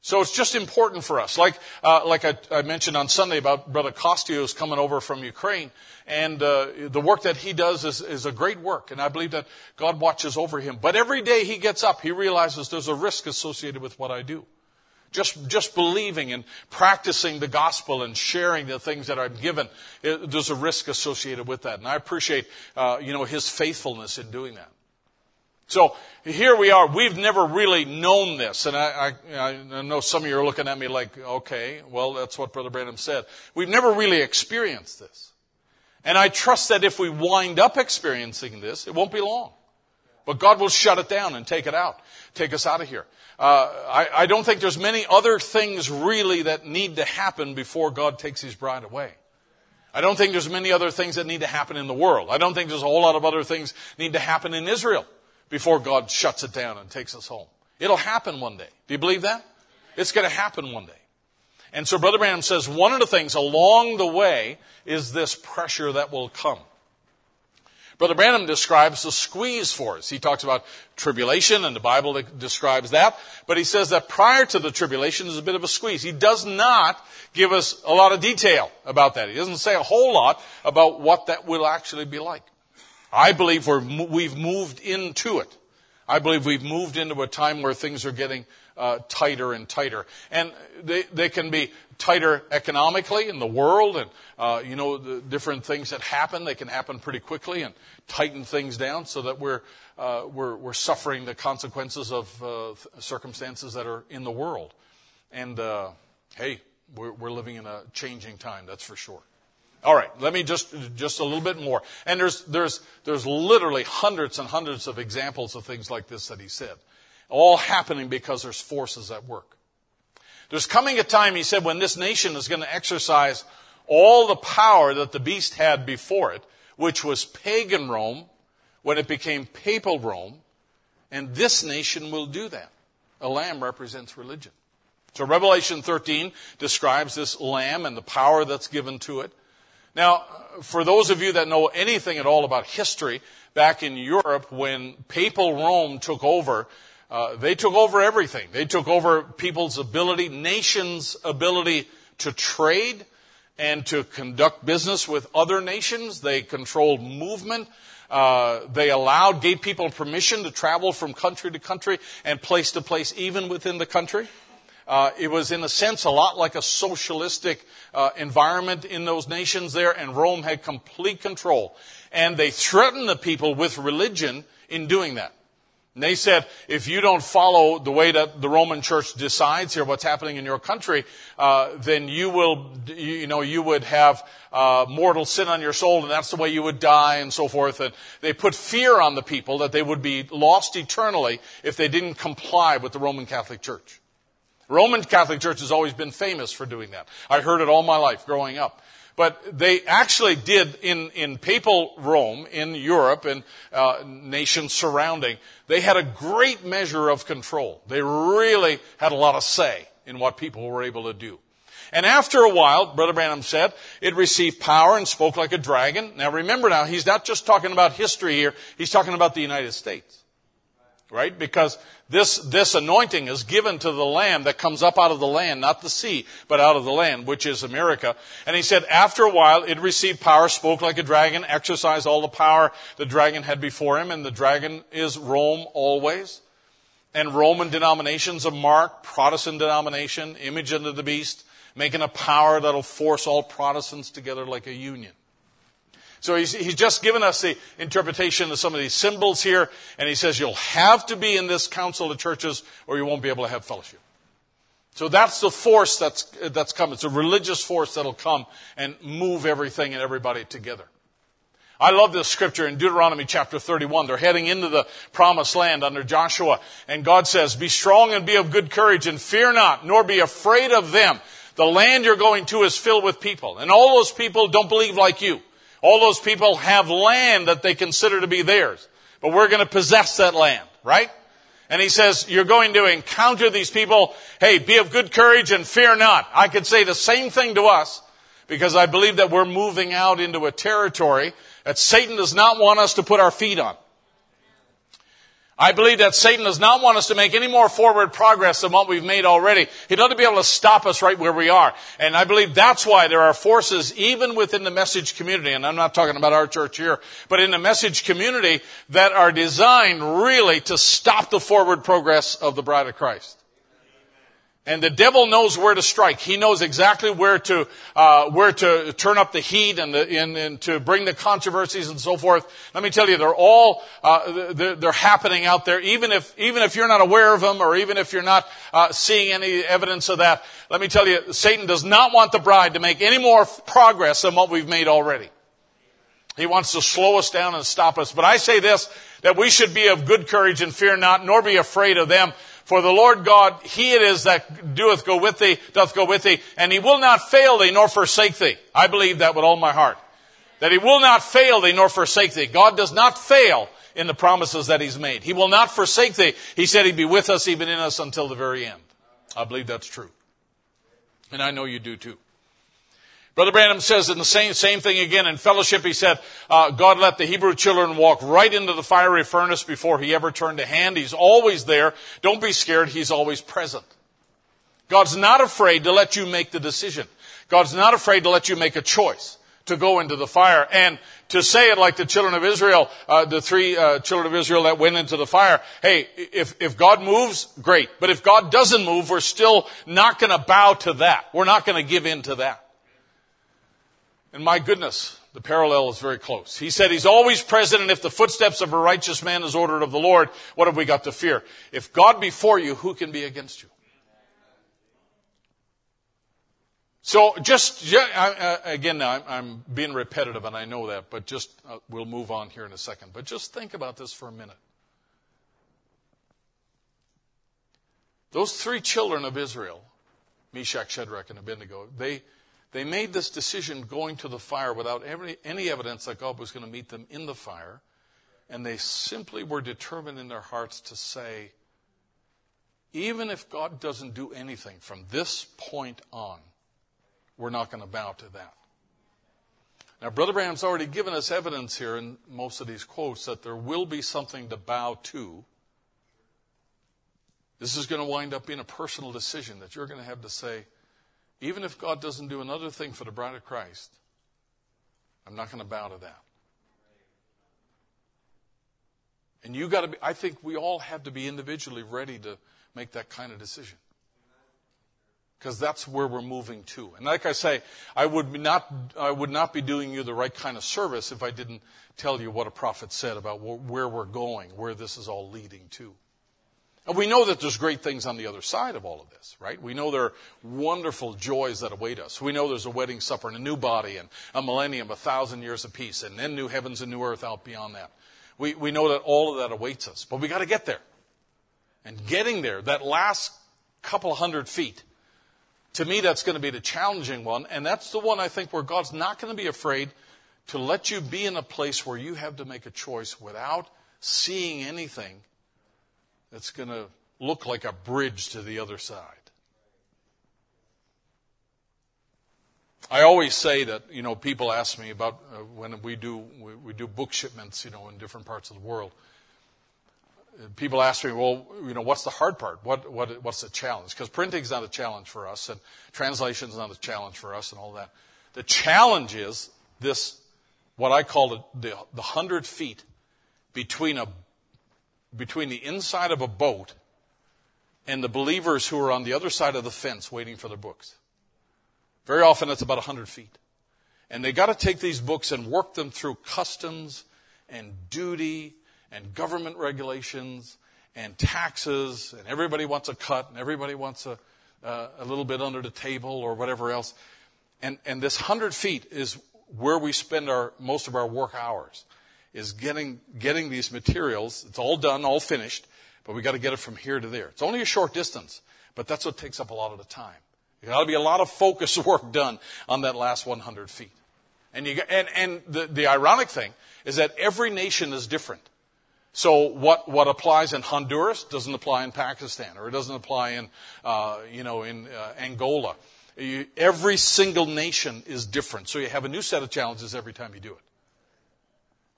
So it's just important for us. Like, uh, like I, I, mentioned on Sunday about Brother Kostios coming over from Ukraine. And uh, the work that he does is, is a great work. And I believe that God watches over him. But every day he gets up, he realizes there's a risk associated with what I do. Just, just believing and practicing the gospel and sharing the things that I'm given, it, there's a risk associated with that. And I appreciate, uh, you know, his faithfulness in doing that. So here we are. We've never really known this. And I, I, I, know some of you are looking at me like, okay, well, that's what Brother Branham said. We've never really experienced this. And I trust that if we wind up experiencing this, it won't be long. But God will shut it down and take it out, take us out of here. Uh, I, I don't think there's many other things really that need to happen before God takes his bride away. I don't think there's many other things that need to happen in the world. I don't think there's a whole lot of other things need to happen in Israel before God shuts it down and takes us home. It'll happen one day. Do you believe that? It's going to happen one day. And so Brother Branham says one of the things along the way is this pressure that will come. Brother Branham describes the squeeze for us. He talks about tribulation, and the Bible describes that. But he says that prior to the tribulation is a bit of a squeeze. He does not give us a lot of detail about that. He doesn't say a whole lot about what that will actually be like. I believe we're, we've moved into it. I believe we've moved into a time where things are getting uh, tighter and tighter. And they, they can be tighter economically in the world and, uh, you know, the different things that happen, they can happen pretty quickly and tighten things down so that we're, uh, we're, we're suffering the consequences of uh, circumstances that are in the world. And, uh, hey, we're, we're living in a changing time, that's for sure. All right, let me just just a little bit more. And there's there's there's literally hundreds and hundreds of examples of things like this that he said. All happening because there's forces at work. There's coming a time, he said, when this nation is going to exercise all the power that the beast had before it, which was pagan Rome, when it became papal Rome, and this nation will do that. A lamb represents religion. So Revelation 13 describes this lamb and the power that's given to it. Now, for those of you that know anything at all about history, back in Europe, when papal Rome took over, uh, they took over everything. They took over people's ability, nations' ability to trade and to conduct business with other nations. They controlled movement. Uh, they allowed, gave people permission to travel from country to country and place to place, even within the country. Uh, it was, in a sense, a lot like a socialistic uh, environment in those nations there, and Rome had complete control. And they threatened the people with religion in doing that. And they said, if you don't follow the way that the Roman Church decides here, what's happening in your country, uh, then you will, you know, you would have uh, mortal sin on your soul, and that's the way you would die, and so forth. And they put fear on the people that they would be lost eternally if they didn't comply with the Roman Catholic Church. Roman Catholic Church has always been famous for doing that. I heard it all my life growing up. But they actually did in, in papal Rome, in Europe, and uh, nations surrounding, they had a great measure of control. They really had a lot of say in what people were able to do. And after a while, Brother Branham said, it received power and spoke like a dragon. Now remember now, he's not just talking about history here, he's talking about the United States right? Because this, this anointing is given to the lamb that comes up out of the land, not the sea, but out of the land, which is America. And he said, after a while, it received power, spoke like a dragon, exercised all the power the dragon had before him, and the dragon is Rome always. And Roman denominations of mark, Protestant denomination, image of the beast, making a power that'll force all Protestants together like a union. So he's, he's just given us the interpretation of some of these symbols here, and he says you'll have to be in this council of churches or you won't be able to have fellowship. So that's the force that's, that's come. It's a religious force that'll come and move everything and everybody together. I love this scripture in Deuteronomy chapter 31. They're heading into the promised land under Joshua. And God says, Be strong and be of good courage and fear not, nor be afraid of them. The land you're going to is filled with people. And all those people don't believe like you. All those people have land that they consider to be theirs. But we're going to possess that land, right? And he says, you're going to encounter these people. Hey, be of good courage and fear not. I could say the same thing to us because I believe that we're moving out into a territory that Satan does not want us to put our feet on. I believe that Satan does not want us to make any more forward progress than what we've made already. He'd love to be able to stop us right where we are. And I believe that's why there are forces even within the message community, and I'm not talking about our church here, but in the message community that are designed really to stop the forward progress of the bride of Christ. And the devil knows where to strike. He knows exactly where to uh, where to turn up the heat and, the, and, and, to bring the controversies and so forth. Let me tell you, they're all uh, they're, they're, happening out there. Even if even if you're not aware of them, or even if you're not uh, seeing any evidence of that, let me tell you, Satan does not want the bride to make any more progress than what we've made already. He wants to slow us down and stop us. But I say this: that we should be of good courage and fear not, nor be afraid of them. For the Lord God, He it is that doeth go with thee, doth go with thee, and He will not fail thee nor forsake thee. I believe that with all my heart. That He will not fail thee nor forsake thee. God does not fail in the promises that He's made. He will not forsake thee. He said He'd be with us, even in us, until the very end. I believe that's true. And I know you do too. Brother Branham says in the same, same thing again in fellowship. He said, uh, God let the Hebrew children walk right into the fiery furnace before he ever turned a hand. He's always there. Don't be scared. He's always present. God's not afraid to let you make the decision. God's not afraid to let you make a choice to go into the fire. And to say it like the children of Israel, uh, the three uh, children of Israel that went into the fire, hey, if, if God moves, great. But if God doesn't move, we're still not going to bow to that. We're not going to give in to that. And my goodness, the parallel is very close. He said he's always present, and if the footsteps of a righteous man is ordered of the Lord, what have we got to fear? If God be for you, who can be against you? So just, again, I'm being repetitive and I know that, but just, uh, we'll move on here in a second. But just think about this for a minute. Those three children of Israel, Meshach, Shadrach, and Abednego, they, they made this decision going to the fire without any, evidence that God was going to meet them in the fire. And they simply were determined in their hearts to say, even if God doesn't do anything from this point on, we're not going to bow to that. Now, Brother Branham's already given us evidence here in most of these quotes that there will be something to bow to. This is going to wind up being a personal decision that you're going to have to say, even if God doesn't do another thing for the bride of Christ, I'm not going to bow to that. And you got to be, I think we all have to be individually ready to make that kind of decision. because that's where we're moving to. And like I say, I would not, I would not be doing you the right kind of service if I didn't tell you what a prophet said about where we're going, where this is all leading to. And we know that there's great things on the other side of all of this, right? We know there are wonderful joys that await us. We know there's a wedding supper and a new body and a millennium, a thousand years of peace, and then new heavens and new earth out beyond that. We, we know that all of that awaits us, but we got to get there. And getting there, that last couple hundred feet, to me, that's going to be the challenging one. And that's the one I think where God's not going to be afraid to let you be in a place where you have to make a choice without seeing anything that's going to look like a bridge to the other side. I always say that, you know, people ask me about uh, when we do, we, we do book shipments, you know, in different parts of the world people ask me, well, you know, what's the hard part? What, what, what's the challenge? Because printing's not a challenge for us, and translation's not a challenge for us, and all that. The challenge is this, what I call it, the, the hundred feet between a, between the inside of a boat and the believers who are on the other side of the fence waiting for their books. Very often that's about a hundred feet. And they got to take these books and work them through customs and duty and government regulations and taxes, and everybody wants a cut, and everybody wants a, uh, a little bit under the table or whatever else. And, and this 100 feet is where we spend our, most of our work hours, is getting, getting these materials. It's all done, all finished, but we got to get it from here to there. It's only a short distance, but that's what takes up a lot of the time. There got to be a lot of focus work done on that last 100 feet. And, you, and, and the, the ironic thing is that every nation is different. So what, what applies in Honduras doesn't apply in Pakistan, or it doesn't apply in, uh, you know, in uh, Angola. You, every single nation is different. So you have a new set of challenges every time you do it.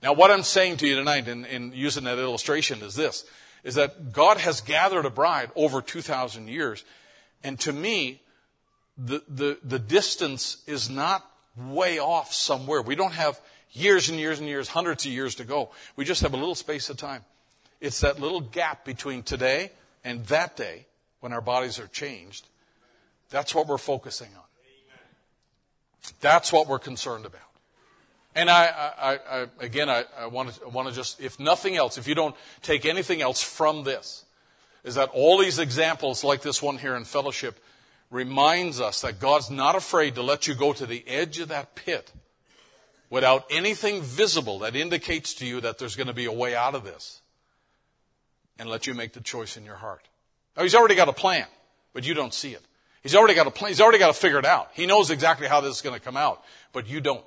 Now, what I'm saying to you tonight in, in using that illustration is this, is that God has gathered a bride over 2,000 years. And to me, the, the, the distance is not way off somewhere. We don't have years and years and years, hundreds of years to go. We just have a little space of time. It's that little gap between today and that day when our bodies are changed. That's what we're focusing on. That's what we're concerned about. And I, I, I again, I, I want to, want to just, if nothing else, if you don't take anything else from this, is that all these examples like this one here in fellowship reminds us that God's not afraid to let you go to the edge of that pit without anything visible that indicates to you that there's going to be a way out of this and let you make the choice in your heart. Now, he's already got a plan, but you don't see it. He's already got a plan. He's already got to figure it out. He knows exactly how this is going to come out, but you don't.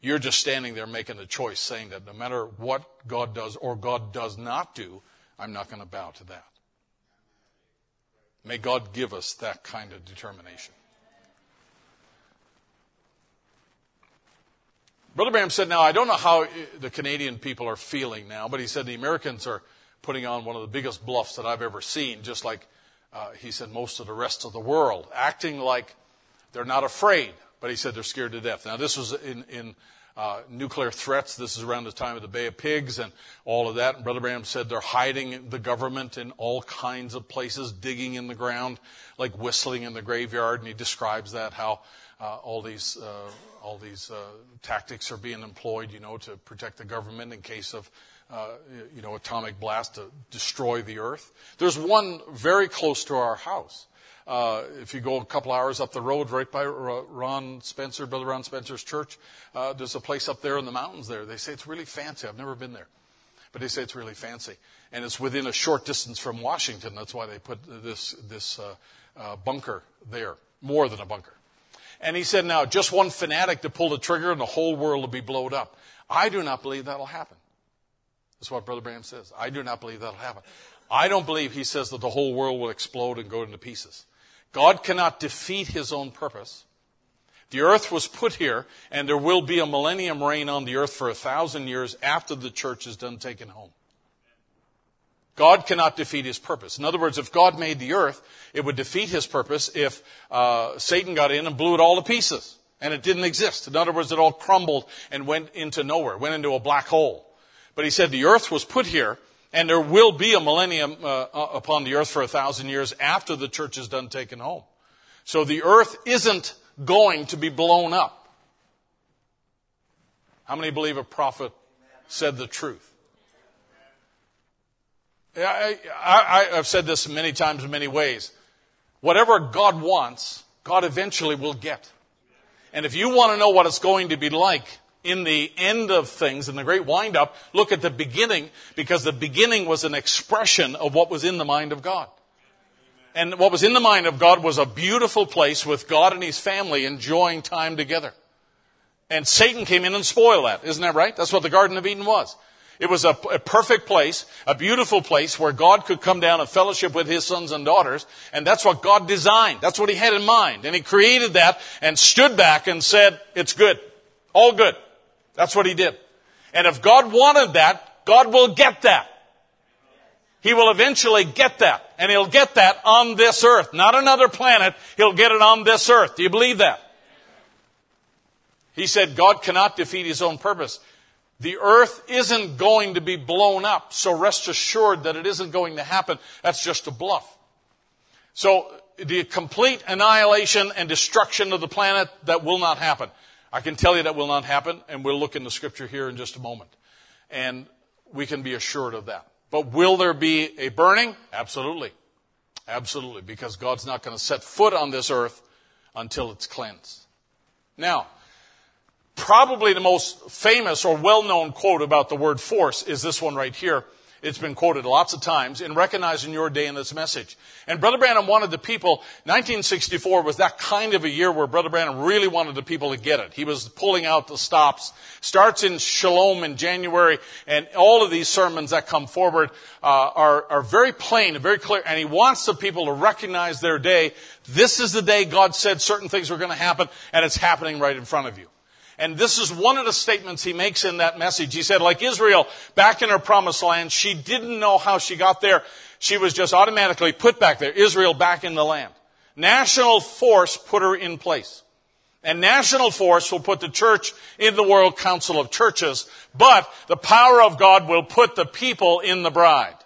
You're just standing there making the choice saying that no matter what God does or God does not do, I'm not going to bow to that. May God give us that kind of determination. Brother Branham said, now, I don't know how the Canadian people are feeling now, but he said the Americans are putting on one of the biggest bluffs that I've ever seen, just like uh, he said most of the rest of the world, acting like they're not afraid, but he said they're scared to death. Now, this was in, in uh, nuclear threats. This is around the time of the Bay of Pigs and all of that. And Brother Branham said they're hiding the government in all kinds of places, digging in the ground, like whistling in the graveyard. And he describes that, how uh, all these uh, all these uh, tactics are being employed, you know, to protect the government in case of, uh, you know, atomic blast to destroy the earth. There's one very close to our house. Uh, if you go a couple hours up the road, right by Ron Spencer, Brother Ron Spencer's church, uh, there's a place up there in the mountains there. They say it's really fancy. I've never been there. But they say it's really fancy. And it's within a short distance from Washington. That's why they put this, this uh, uh bunker there. More than a bunker. And he said, now, just one fanatic to pull the trigger and the whole world will be blown up. I do not believe that'll happen. That's what Brother Branham says. I do not believe that'll happen. I don't believe he says that the whole world will explode and go into pieces. God cannot defeat his own purpose. The earth was put here, and there will be a millennium reign on the earth for a thousand years after the church is done taken home. God cannot defeat his purpose. In other words, if God made the earth, it would defeat his purpose if uh, Satan got in and blew it all to pieces and it didn't exist. In other words, it all crumbled and went into nowhere, went into a black hole. But he said the earth was put here And there will be a millennium uh, uh, upon the earth for a thousand years after the church is done taken home. So the earth isn't going to be blown up. How many believe a prophet said the truth? I, I, I've said this many times in many ways. Whatever God wants, God eventually will get. And if you want to know what it's going to be like in the end of things, in the great windup, look at the beginning, because the beginning was an expression of what was in the mind of God. And what was in the mind of God was a beautiful place with God and His family enjoying time together. And Satan came in and spoiled that. Isn't that right? That's what the Garden of Eden was. It was a, a, perfect place, a beautiful place where God could come down and fellowship with his sons and daughters. And that's what God designed. That's what he had in mind. And he created that and stood back and said, it's good. All good. That's what he did. And if God wanted that, God will get that. He will eventually get that. And he'll get that on this earth. Not another planet. He'll get it on this earth. Do you believe that? He said God cannot defeat his own purpose. The earth isn't going to be blown up, so rest assured that it isn't going to happen. That's just a bluff. So, the complete annihilation and destruction of the planet, that will not happen. I can tell you that will not happen, and we'll look in the scripture here in just a moment. And we can be assured of that. But will there be a burning? Absolutely. Absolutely. Because God's not going to set foot on this earth until it's cleansed. Now, Probably the most famous or well-known quote about the word force is this one right here. It's been quoted lots of times in recognizing your day in this message. And Brother Branham wanted the people, 1964 was that kind of a year where Brother Branham really wanted the people to get it. He was pulling out the stops. Starts in Shalom in January, and all of these sermons that come forward uh, are, are very plain and very clear. And he wants the people to recognize their day. This is the day God said certain things were going to happen, and it's happening right in front of you. And this is one of the statements he makes in that message. He said, like Israel back in her promised land, she didn't know how she got there. She was just automatically put back there. Israel back in the land. National force put her in place. And national force will put the church in the World Council of Churches, but the power of God will put the people in the bride.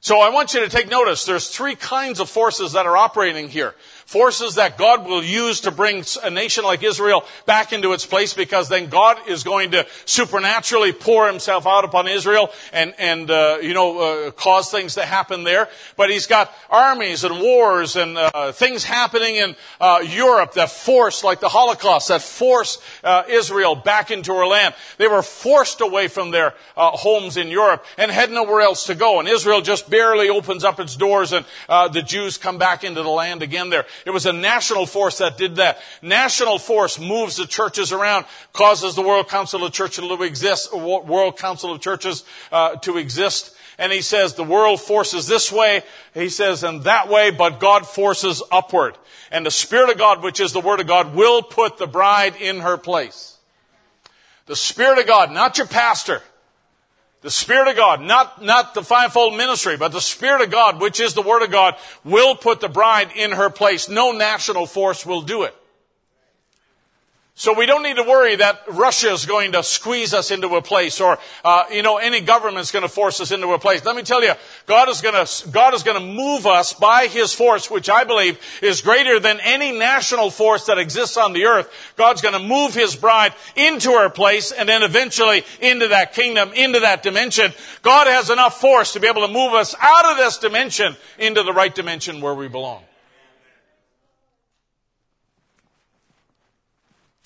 So I want you to take notice. There's three kinds of forces that are operating here. Forces that God will use to bring a nation like Israel back into its place because then God is going to supernaturally pour himself out upon Israel and, and, uh, you know, uh, cause things to happen there. But he's got armies and wars and, uh, things happening in, uh, Europe that force, like the Holocaust, that force, uh, Israel back into her land. They were forced away from their, uh, homes in Europe and had nowhere else to go. And Israel just barely opens up its doors and, the Jews come back into the land again there. It was a national force that did that. National force moves the churches around, causes the World Council of Churches to exist, World Council of Churches uh, to exist. And he says the world forces this way, he says, and that way, but God forces upward. And the Spirit of God, which is the Word of God, will put the bride in her place. The Spirit of God, not your pastor, the Spirit of God, not, not the fivefold ministry, but the Spirit of God, which is the Word of God, will put the bride in her place. No national force will do it. So we don't need to worry that Russia is going to squeeze us into a place or, uh, you know, any government is going to force us into a place. Let me tell you, God is going to, God is going to move us by His force, which I believe is greater than any national force that exists on the earth. God's going to move His bride into her place and then eventually into that kingdom, into that dimension. God has enough force to be able to move us out of this dimension into the right dimension where we belong.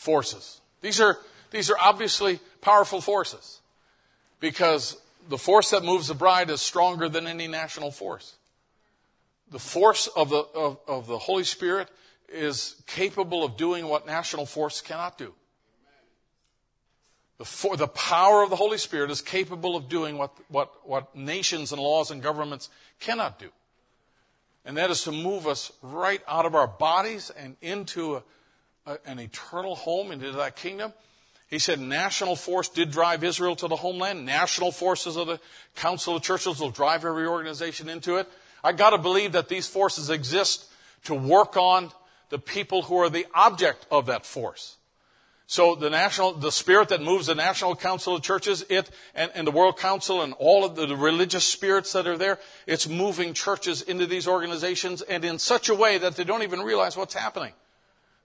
Forces. These are, these are obviously powerful forces because the force that moves the bride is stronger than any national force. The force of the, of, of the Holy Spirit is capable of doing what national force cannot do. The, for, the power of the Holy Spirit is capable of doing what, what, what nations and laws and governments cannot do. And that is to move us right out of our bodies and into a, an eternal home into that kingdom. He said national force did drive Israel to the homeland. National forces of the Council of Churches will drive every organization into it. I gotta believe that these forces exist to work on the people who are the object of that force. So the national, the spirit that moves the National Council of Churches, it, and, and the World Council and all of the, the religious spirits that are there, it's moving churches into these organizations and in such a way that they don't even realize what's happening.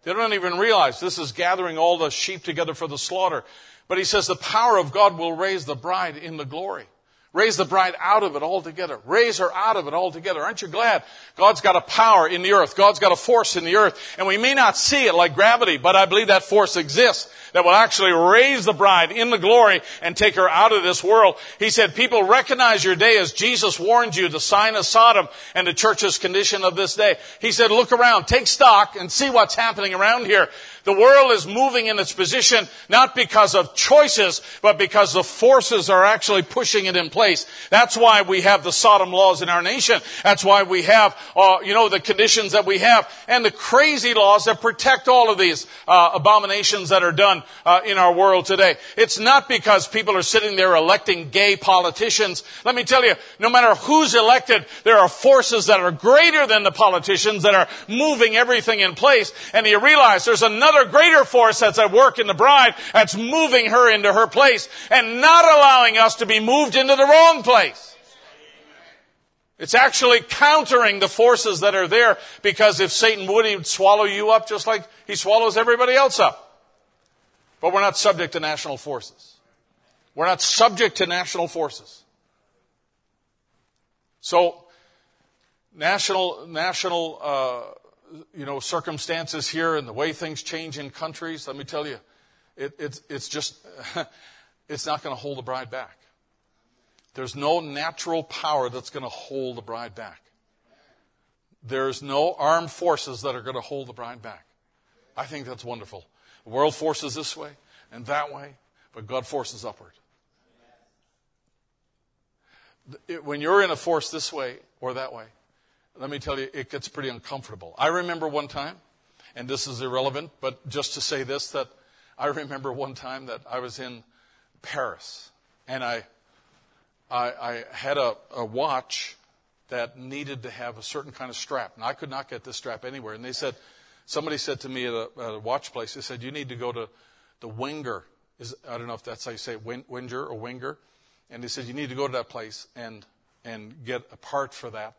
They don't even realize this is gathering all the sheep together for the slaughter. But he says the power of God will raise the bride in the glory. Raise the bride out of it altogether. Raise her out of it altogether. Aren't you glad? God's got a power in the earth. God's got a force in the earth. And we may not see it like gravity, but I believe that force exists that will actually raise the bride in the glory and take her out of this world. He said, people recognize your day as Jesus warned you, the sign of Sodom and the church's condition of this day. He said, look around, take stock and see what's happening around here. The world is moving in its position not because of choices, but because the forces are actually pushing it in place. That's why we have the Sodom laws in our nation. That's why we have, uh, you know, the conditions that we have and the crazy laws that protect all of these uh, abominations that are done uh, in our world today. It's not because people are sitting there electing gay politicians. Let me tell you, no matter who's elected, there are forces that are greater than the politicians that are moving everything in place. And you realize there's another greater force that's at work in the bride that's moving her into her place and not allowing us to be moved into the wrong place. It's actually countering the forces that are there because if Satan would, he'd swallow you up just like he swallows everybody else up. But we're not subject to national forces. We're not subject to national forces. So, national, national, uh, you know, circumstances here and the way things change in countries, let me tell you, it, it's, it's just, it's not going to hold the bride back. There's no natural power that's going to hold the bride back. There's no armed forces that are going to hold the bride back. I think that's wonderful. The world forces this way and that way, but God forces upward. When you're in a force this way or that way, let me tell you, it gets pretty uncomfortable. I remember one time, and this is irrelevant, but just to say this, that I remember one time that I was in Paris, and I, I, I had a, a watch that needed to have a certain kind of strap, and I could not get this strap anywhere. And they said, Somebody said to me at a, at a watch place, they said, you need to go to the Winger. Is, I don't know if that's how you say it, Winger or Winger. And they said, you need to go to that place and, and get a part for that.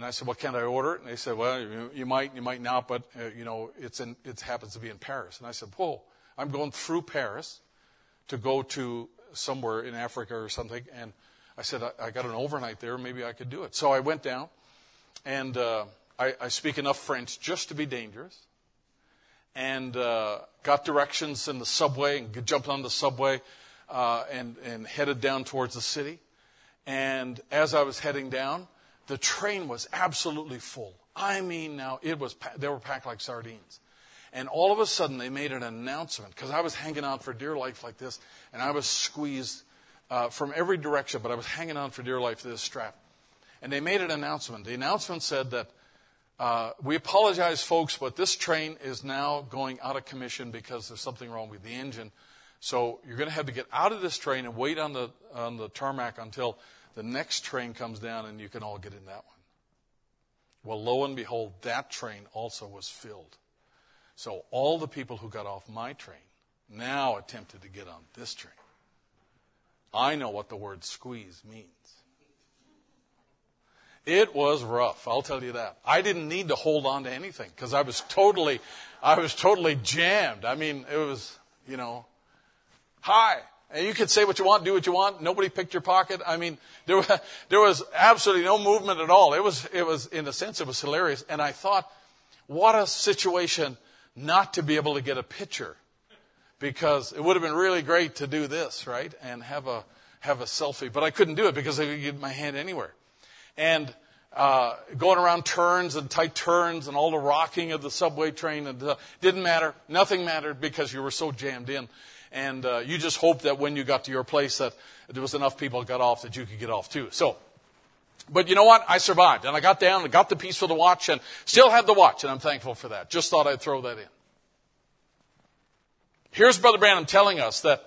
And I said, well, can't I order it? And they said, well, you, you might, you might not, but, uh, you know, it's in, it happens to be in Paris. And I said, whoa, I'm going through Paris to go to somewhere in Africa or something. And I said, I, I got an overnight there. Maybe I could do it. So I went down and, uh, I, I speak enough French just to be dangerous. And uh, got directions in the subway and jumped on the subway uh, and, and headed down towards the city. And as I was heading down, the train was absolutely full. I mean, now it was they were packed like sardines. And all of a sudden, they made an announcement because I was hanging on for dear life like this, and I was squeezed uh, from every direction, but I was hanging on for dear life to this strap. And they made an announcement. The announcement said that uh, we apologize, folks, but this train is now going out of commission because there's something wrong with the engine. So you're going to have to get out of this train and wait on the on the tarmac until the next train comes down and you can all get in that one. Well, lo and behold, that train also was filled. So all the people who got off my train now attempted to get on this train. I know what the word squeeze means. It was rough, I'll tell you that. I didn't need to hold on to anything because I was totally, I was totally jammed. I mean, it was, you know, hi. And you could say what you want, do what you want. Nobody picked your pocket. I mean, there was, there was absolutely no movement at all. It was, it was, in a sense, it was hilarious. And I thought, what a situation not to be able to get a picture because it would have been really great to do this, right? And have a, have a selfie. But I couldn't do it because I could get my hand anywhere and uh, going around turns and tight turns and all the rocking of the subway train. And uh, didn't matter. Nothing mattered because you were so jammed in. And uh, you just hope that when you got to your place that there was enough people got off that you could get off too. So, but you know what? I survived. And I got down and got the piece for the watch and still had the watch. And I'm thankful for that. Just thought I'd throw that in. Here's Brother Branham telling us that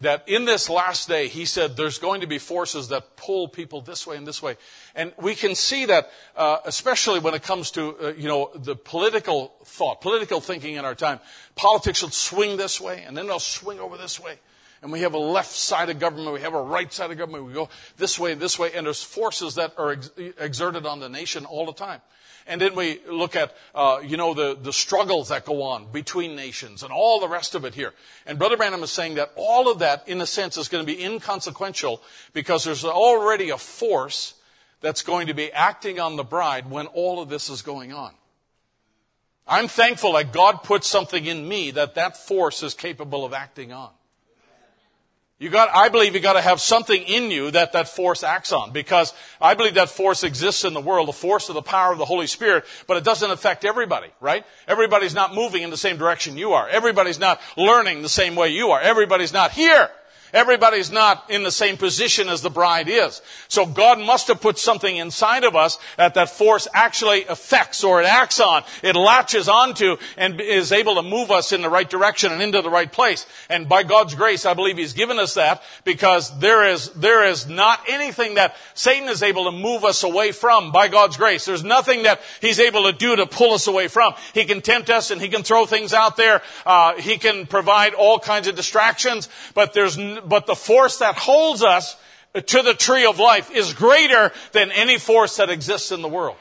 that in this last day, he said there's going to be forces that pull people this way and this way. And we can see that, uh, especially when it comes to, uh, you know, the political thought, political thinking in our time. Politics will swing this way, and then they'll swing over this way. And we have a left side of government, we have a right side of government, we go this way, this way, and there's forces that are ex- exerted on the nation all the time. And then we look at, uh, you know, the, the struggles that go on between nations and all the rest of it here. And Brother Branham is saying that all of that, in a sense, is going to be inconsequential because there's already a force that's going to be acting on the bride when all of this is going on. I'm thankful that God put something in me that that force is capable of acting on. You got, I believe you got to have something in you that that force acts on because I believe that force exists in the world, the force of the power of the Holy Spirit, but it doesn't affect everybody, right? Everybody's not moving in the same direction you are. Everybody's not learning the same way you are. Everybody's not here. Everybody's not in the same position as the bride is. So God must have put something inside of us that that force actually affects or it acts on. It latches onto and is able to move us in the right direction and into the right place. And by God's grace, I believe He's given us that because there is, there is not anything that Satan is able to move us away from by God's grace. There's nothing that He's able to do to pull us away from. He can tempt us and He can throw things out there. Uh, he can provide all kinds of distractions, but there's but the force that holds us to the tree of life is greater than any force that exists in the world.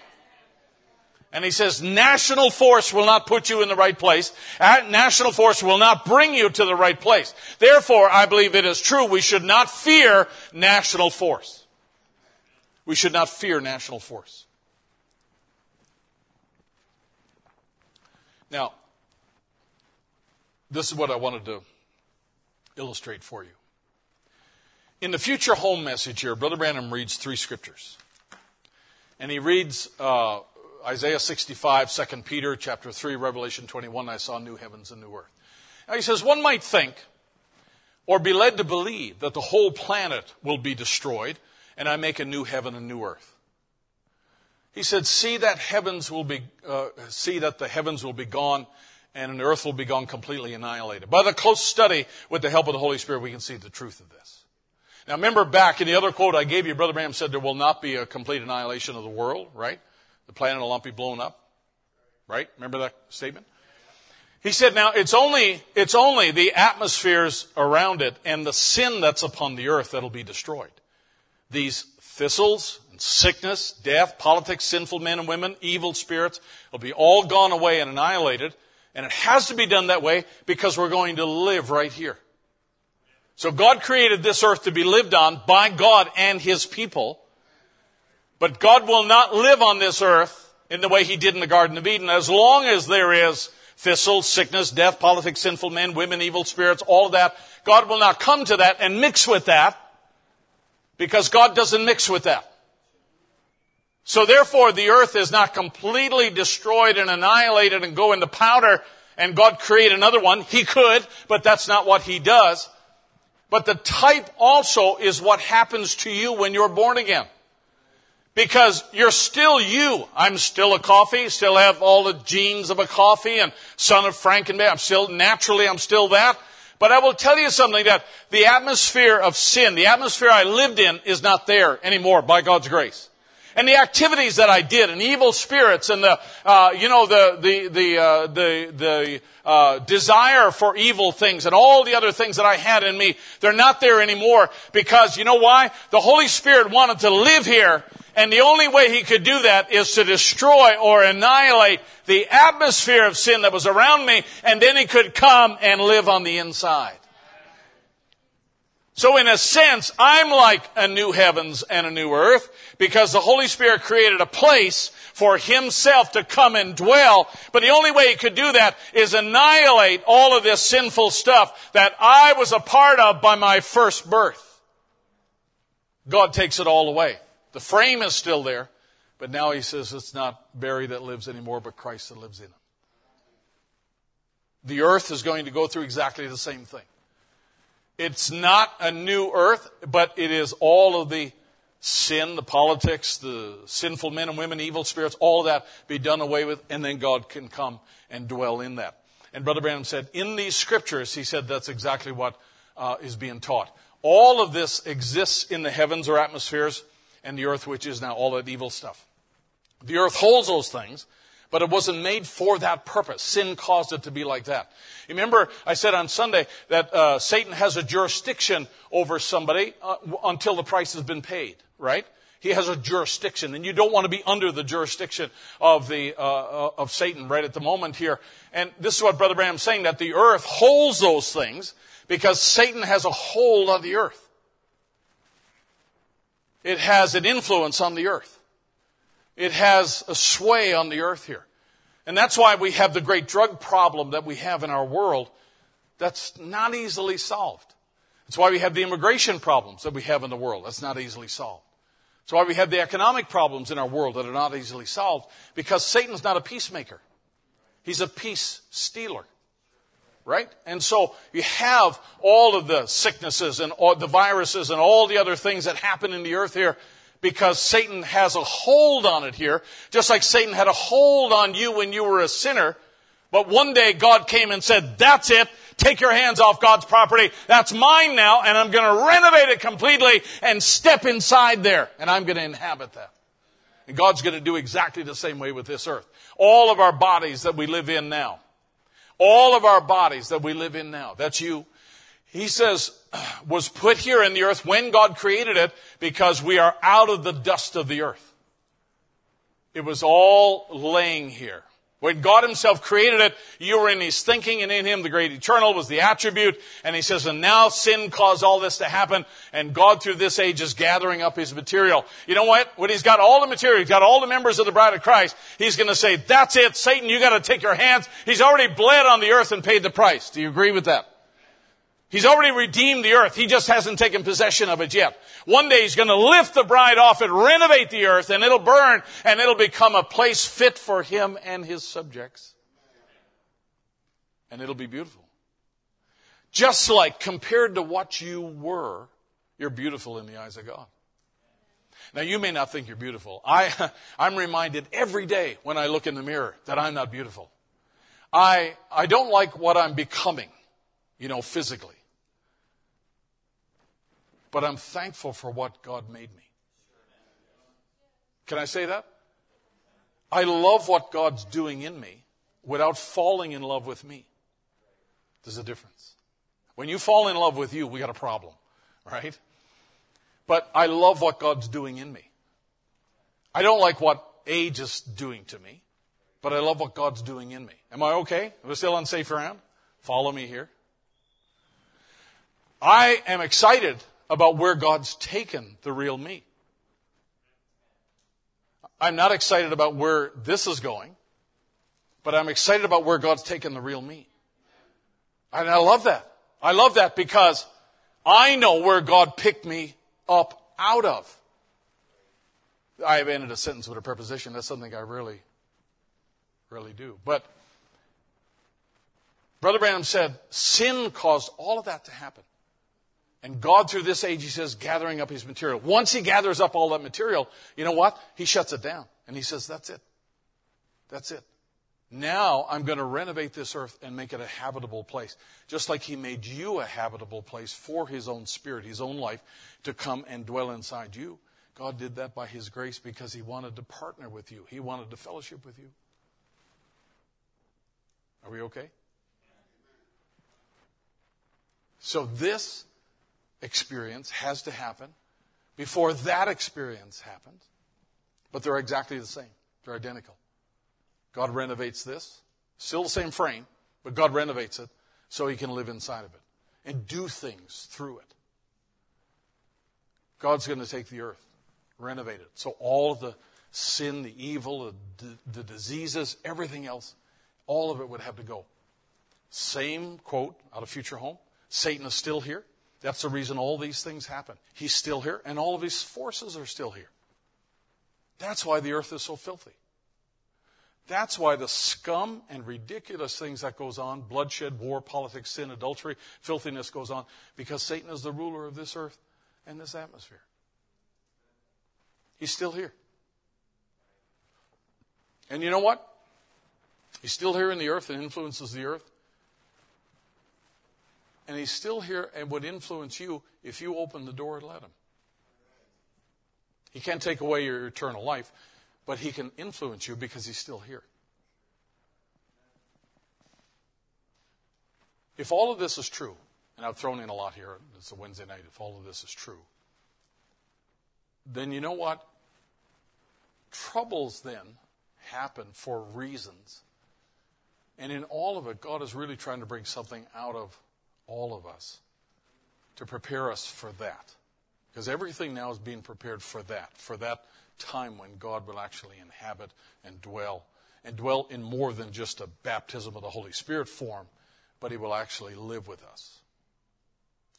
And he says, national force will not put you in the right place. National force will not bring you to the right place. Therefore, I believe it is true we should not fear national force. We should not fear national force. Now, this is what I wanted to illustrate for you. In the future home message here, Brother Branham reads three scriptures. And he reads uh, Isaiah 65, 2 Peter chapter 3, Revelation 21, I saw new heavens and new earth. Now he says, one might think or be led to believe that the whole planet will be destroyed and I make a new heaven and new earth. He said, see that heavens will be, uh, see that the heavens will be gone and the earth will be gone completely annihilated. By the close study with the help of the Holy Spirit, we can see the truth of this. Now remember back in the other quote I gave you, Brother Branham said there will not be a complete annihilation of the world, right? The planet will not be blown up. Right? Remember that statement? He said, now it's only, it's only the atmospheres around it and the sin that's upon the earth that'll be destroyed. These thistles, and sickness, death, politics, sinful men and women, evil spirits will be all gone away and annihilated. And it has to be done that way because we're going to live right here. So God created this earth to be lived on by God and His people. But God will not live on this earth in the way He did in the Garden of Eden as long as there is thistles, sickness, death, politics, sinful men, women, evil spirits, all of that. God will not come to that and mix with that because God doesn't mix with that. So therefore the earth is not completely destroyed and annihilated and go into powder and God create another one. He could, but that's not what He does. But the type also is what happens to you when you're born again. Because you're still you. I'm still a coffee, still have all the genes of a coffee and son of Frank and Frankenberry. I'm still, naturally, I'm still that. But I will tell you something that the atmosphere of sin, the atmosphere I lived in is not there anymore by God's grace and the activities that I did, and evil spirits, and the uh, you know the the the uh, the the uh, desire for evil things, and all the other things that I had in me, they're not there anymore because you know why? The Holy Spirit wanted to live here, and the only way He could do that is to destroy or annihilate the atmosphere of sin that was around me, and then He could come and live on the inside. So in a sense, I'm like a new heavens and a new earth because the Holy Spirit created a place for Himself to come and dwell. But the only way He could do that is annihilate all of this sinful stuff that I was a part of by my first birth. God takes it all away. The frame is still there, but now He says it's not Barry that lives anymore, but Christ that lives in Him. The earth is going to go through exactly the same thing. It's not a new earth, but it is all of the sin, the politics, the sinful men and women, evil spirits, all that be done away with, and then God can come and dwell in that. And Brother Branham said, in these scriptures, he said that's exactly what uh, is being taught. All of this exists in the heavens or atmospheres and the earth, which is now all that evil stuff. The earth holds those things, but it wasn't made for that purpose. Sin caused it to be like that. Remember, I said on Sunday that uh, Satan has a jurisdiction over somebody uh, until the price has been paid, right? He has a jurisdiction, and you don't want to be under the jurisdiction of the uh, uh of Satan right at the moment here. And this is what Brother Branham's saying that the earth holds those things because Satan has a hold on the earth. It has an influence on the earth. It has a sway on the earth here. And that's why we have the great drug problem that we have in our world that's not easily solved. That's why we have the immigration problems that we have in the world. That's not easily solved. That's why we have the economic problems in our world that are not easily solved because Satan's not a peacemaker. He's a peace stealer. Right? And so you have all of the sicknesses and all the viruses and all the other things that happen in the earth here because Satan has a hold on it here, just like Satan had a hold on you when you were a sinner. But one day God came and said, that's it. Take your hands off God's property. That's mine now, and I'm going to renovate it completely and step inside there, and I'm going to inhabit that. And God's going to do exactly the same way with this earth. All of our bodies that we live in now, all of our bodies that we live in now, that's you, he says, was put here in the earth when God created it because we are out of the dust of the earth. It was all laying here. When God himself created it, you were in his thinking and in him the great eternal was the attribute. And he says, and now sin caused all this to happen and God through this age is gathering up his material. You know what? When he's got all the material, he's got all the members of the bride of Christ, he's to say, that's it, Satan, you got to take your hands. He's already bled on the earth and paid the price. Do you agree with that? He's already redeemed the earth. He just hasn't taken possession of it yet. One day he's going to lift the bride off and renovate the earth and it'll burn and it'll become a place fit for him and his subjects. And it'll be beautiful. Just like compared to what you were, you're beautiful in the eyes of God. Now you may not think you're beautiful. I, I'm reminded every day when I look in the mirror that I'm not beautiful. I, I don't like what I'm becoming, you know, physically. But I'm thankful for what God made me. Can I say that? I love what God's doing in me without falling in love with me. There's a difference. When you fall in love with you, we got a problem, right? But I love what God's doing in me. I don't like what age is doing to me, but I love what God's doing in me. Am I okay? Am I still on safe ground? Follow me here. I am excited about where God's taken the real me. I'm not excited about where this is going, but I'm excited about where God's taken the real me. And I love that. I love that because I know where God picked me up out of. I have ended a sentence with a preposition. That's something I really, really do. But Brother Branham said sin caused all of that to happen. And God, through this age, he says, gathering up his material. Once he gathers up all that material, you know what? He shuts it down. And he says, that's it. That's it. Now I'm going to renovate this earth and make it a habitable place. Just like he made you a habitable place for his own spirit, his own life, to come and dwell inside you. God did that by his grace because he wanted to partner with you. He wanted to fellowship with you. Are we okay? So this experience has to happen before that experience happens. But they're exactly the same. They're identical. God renovates this, still the same frame, but God renovates it so he can live inside of it and do things through it. God's going to take the earth, renovate it. So all the sin, the evil, the, the diseases, everything else, all of it would have to go. Same quote out of Future Home Satan is still here. That's the reason all these things happen. He's still here, and all of his forces are still here. That's why the earth is so filthy. That's why the scum and ridiculous things that goes on, bloodshed, war, politics, sin, adultery, filthiness goes on, because Satan is the ruler of this earth and this atmosphere. He's still here. And you know what? He's still here in the earth and influences the earth. And he's still here and would influence you if you open the door and let him. He can't take away your eternal life, but he can influence you because he's still here. If all of this is true, and I've thrown in a lot here, it's a Wednesday night, if all of this is true, then you know what? Troubles then happen for reasons. And in all of it, God is really trying to bring something out of all of us to prepare us for that. Because everything now is being prepared for that, for that time when God will actually inhabit and dwell, and dwell in more than just a baptism of the Holy Spirit form, but He will actually live with us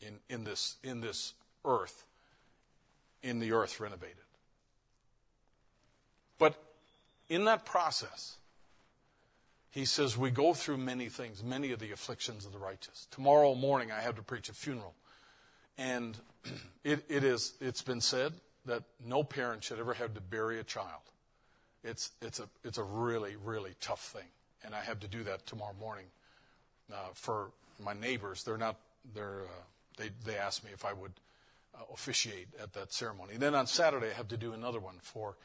in, in, this, in this earth, in the earth renovated. But in that process, he says, we go through many things, many of the afflictions of the righteous. Tomorrow morning, I have to preach a funeral. And it, it is, it's been said that no parent should ever have to bury a child. It's, it's, a, it's a really, really tough thing. And I have to do that tomorrow morning uh, for my neighbors. They're not, they're, uh, they, they asked me if I would uh, officiate at that ceremony. And then on Saturday, I have to do another one for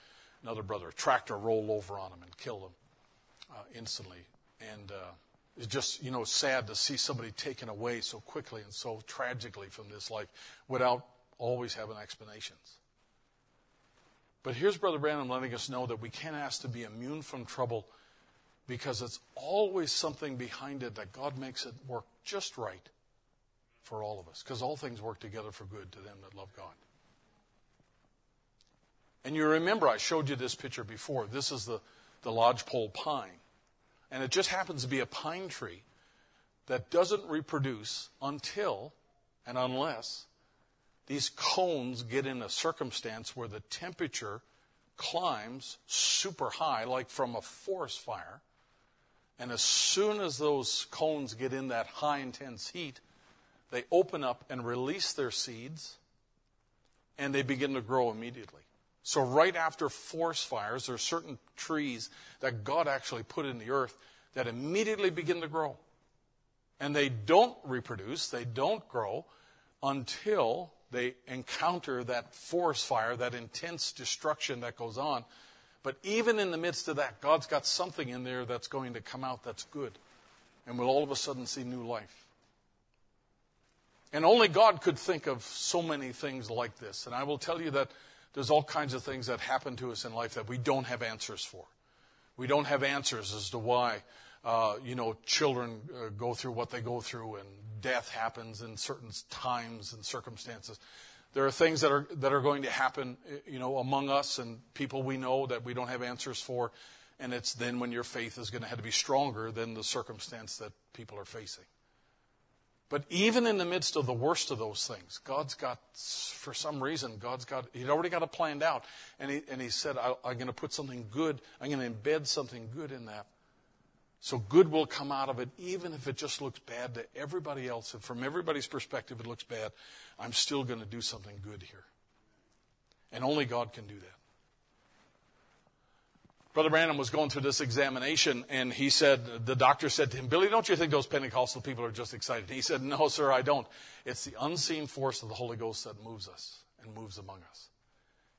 another brother. A tractor rolled over on him and killed him uh, instantly. And uh, it's just, you know, sad to see somebody taken away so quickly and so tragically from this life without always having explanations. But here's Brother Branham letting us know that we can't ask to be immune from trouble because it's always something behind it that God makes it work just right for all of us. Because all things work together for good to them that love God. And you remember, I showed you this picture before. This is the, the lodgepole pine. And it just happens to be a pine tree that doesn't reproduce until and unless these cones get in a circumstance where the temperature climbs super high, like from a forest fire. And as soon as those cones get in that high intense heat, they open up and release their seeds, and they begin to grow immediately. So, right after forest fires, there are certain trees that God actually put in the earth that immediately begin to grow. And they don't reproduce, they don't grow until they encounter that forest fire, that intense destruction that goes on. But even in the midst of that, God's got something in there that's going to come out that's good. And we'll all of a sudden see new life. And only God could think of so many things like this. And I will tell you that there's all kinds of things that happen to us in life that we don't have answers for. We don't have answers as to why, uh, you know, children uh, go through what they go through and death happens in certain times and circumstances. There are things that are, that are going to happen, you know, among us and people we know that we don't have answers for. And it's then when your faith is going to have to be stronger than the circumstance that people are facing. But even in the midst of the worst of those things, God's got, for some reason, God's got, He'd already got it planned out. And He, and he said, I, I'm going to put something good, I'm going to embed something good in that. So good will come out of it, even if it just looks bad to everybody else. And from everybody's perspective, it looks bad. I'm still going to do something good here. And only God can do that. Brother Branham was going through this examination, and he said, the doctor said to him, Billy, don't you think those Pentecostal people are just excited? He said, No, sir, I don't. It's the unseen force of the Holy Ghost that moves us and moves among us.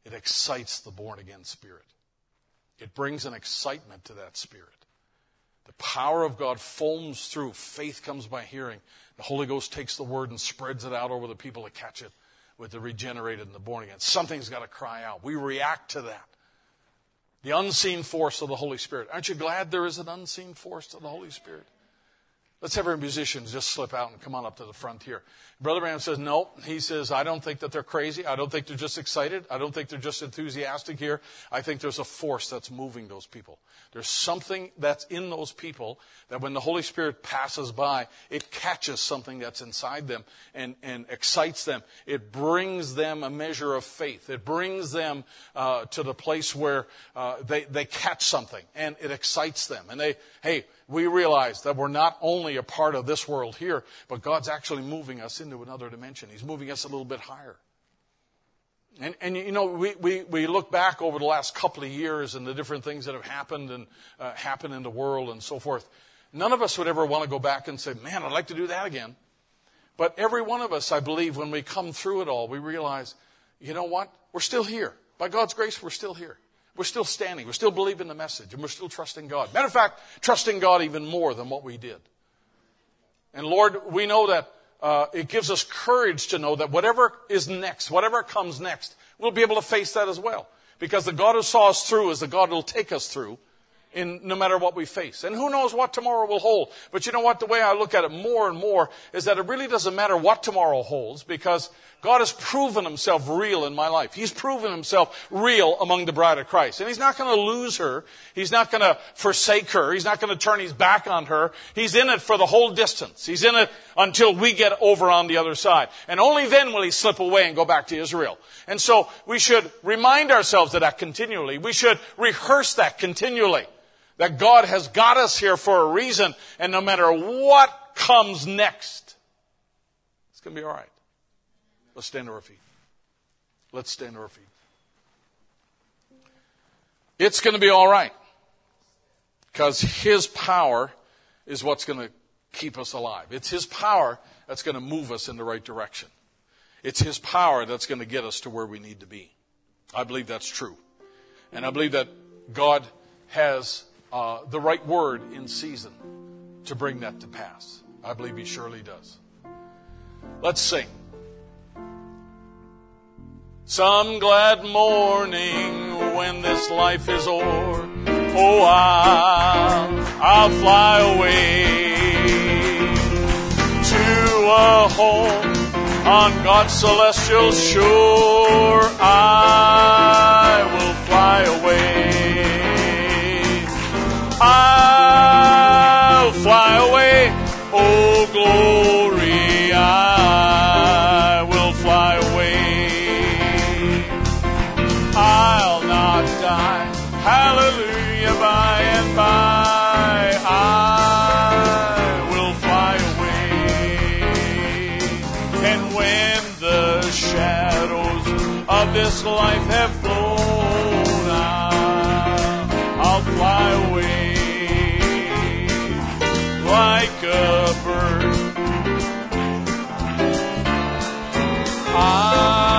It excites the born again spirit, it brings an excitement to that spirit. The power of God foams through. Faith comes by hearing. The Holy Ghost takes the word and spreads it out over the people to catch it with the regenerated and the born again. Something's got to cry out. We react to that. The unseen force of the Holy Spirit. Aren't you glad there is an unseen force of the Holy Spirit? Let's have our musicians just slip out and come on up to the front here. Brother Branham says, no. He says, I don't think that they're crazy. I don't think they're just excited. I don't think they're just enthusiastic here. I think there's a force that's moving those people. There's something that's in those people that when the Holy Spirit passes by, it catches something that's inside them and, and excites them. It brings them a measure of faith. It brings them uh, to the place where uh, they, they catch something and it excites them. And they, hey, we realize that we're not only a part of this world here, but God's actually moving us into another dimension. He's moving us a little bit higher. And, and you know, we, we, we look back over the last couple of years and the different things that have happened and uh, happened in the world and so forth. None of us would ever want to go back and say, man, I'd like to do that again. But every one of us, I believe, when we come through it all, we realize, you know what? We're still here. By God's grace, we're still here. We're still standing. We're still believing the message, and we're still trusting God. Matter of fact, trusting God even more than what we did. And Lord, we know that uh, it gives us courage to know that whatever is next, whatever comes next, we'll be able to face that as well. Because the God who saw us through is the God who will take us through in no matter what we face. And who knows what tomorrow will hold. But you know what? The way I look at it more and more is that it really doesn't matter what tomorrow holds because God has proven himself real in my life. He's proven himself real among the bride of Christ. And he's not going to lose her. He's not going to forsake her. He's not going to turn his back on her. He's in it for the whole distance. He's in it until we get over on the other side. And only then will he slip away and go back to Israel. And so we should remind ourselves of that continually. We should rehearse that continually. That God has got us here for a reason, and no matter what comes next, it's going to be all right. Let's stand to our feet. Let's stand to our feet. It's going to be all right. Because His power is what's going to keep us alive. It's His power that's going to move us in the right direction. It's His power that's going to get us to where we need to be. I believe that's true. And I believe that God has uh, the right word in season to bring that to pass. I believe He surely does. Let's sing. Some glad morning when this life is o'er, oh, I'll, I'll fly away to a home on God's celestial shore. I will fly away. I'll fly away. Oh, glory, I will fly away. I'll not die. Hallelujah, by and by. I will fly away. And when the shadows of this life have a bird. I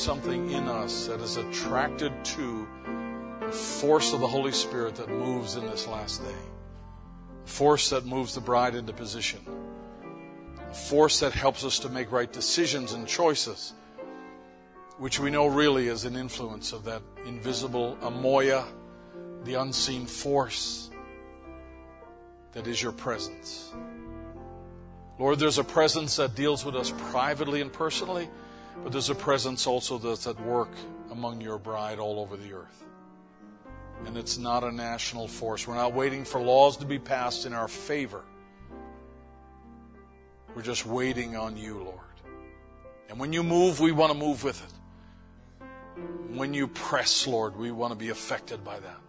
something in us that is attracted to the force of the Holy Spirit that moves in this last day, force that moves the bride into position, force that helps us to make right decisions and choices which we know really is an influence of that invisible amoya, the unseen force that is your presence. Lord, there's a presence that deals with us privately and personally, but there's a presence also that's at work among your bride all over the earth. And it's not a national force. We're not waiting for laws to be passed in our favor. We're just waiting on you, Lord. And when you move, we want to move with it. When you press, Lord, we want to be affected by that.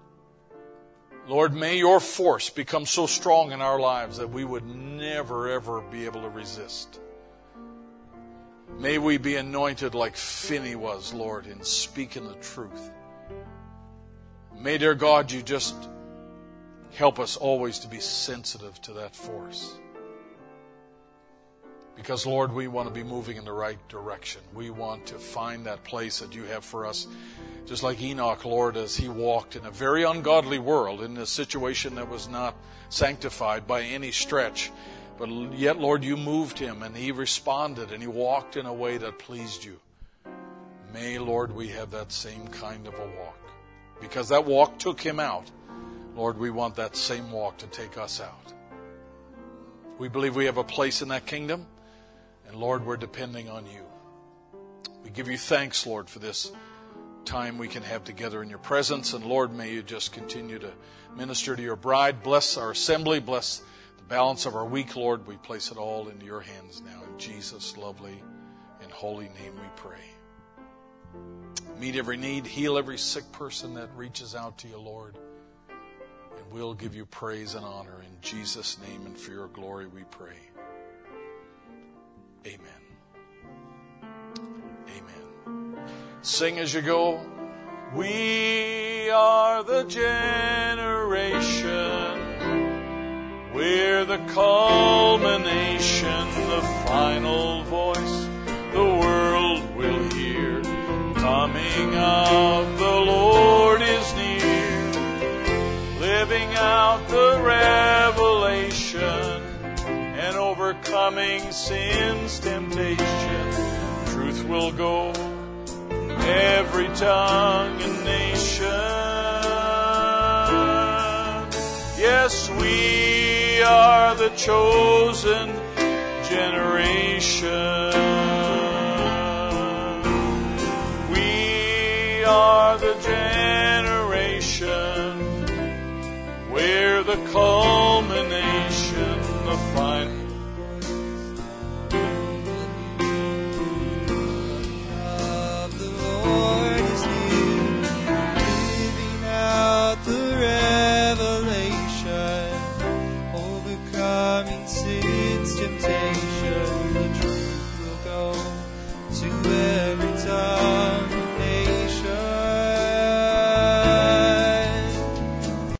Lord, may your force become so strong in our lives that we would never, ever be able to resist. May we be anointed like Finney was, Lord, in speaking the truth. May, dear God, you just help us always to be sensitive to that force. Because, Lord, we want to be moving in the right direction. We want to find that place that you have for us. Just like Enoch, Lord, as he walked in a very ungodly world, in a situation that was not sanctified by any stretch. But yet, Lord, you moved him and he responded and he walked in a way that pleased you. May, Lord, we have that same kind of a walk. Because that walk took him out. Lord, we want that same walk to take us out. We believe we have a place in that kingdom. And Lord, we're depending on you. We give you thanks, Lord, for this time we can have together in your presence. And Lord, may you just continue to minister to your bride. Bless our assembly. Bless balance of our week, Lord. We place it all into your hands now. In Jesus' lovely and holy name we pray. Meet every need, heal every sick person that reaches out to you, Lord. And we'll give you praise and honor in Jesus' name and for your glory we pray. Amen. Amen. Sing as you go. We are the generation. We're the culmination, the final voice the world will hear. Coming of the Lord is near. Living out the revelation and overcoming sin's temptation. Truth will go every tongue and nation. Yes, we are the chosen generation. We are the generation. We're the culmination,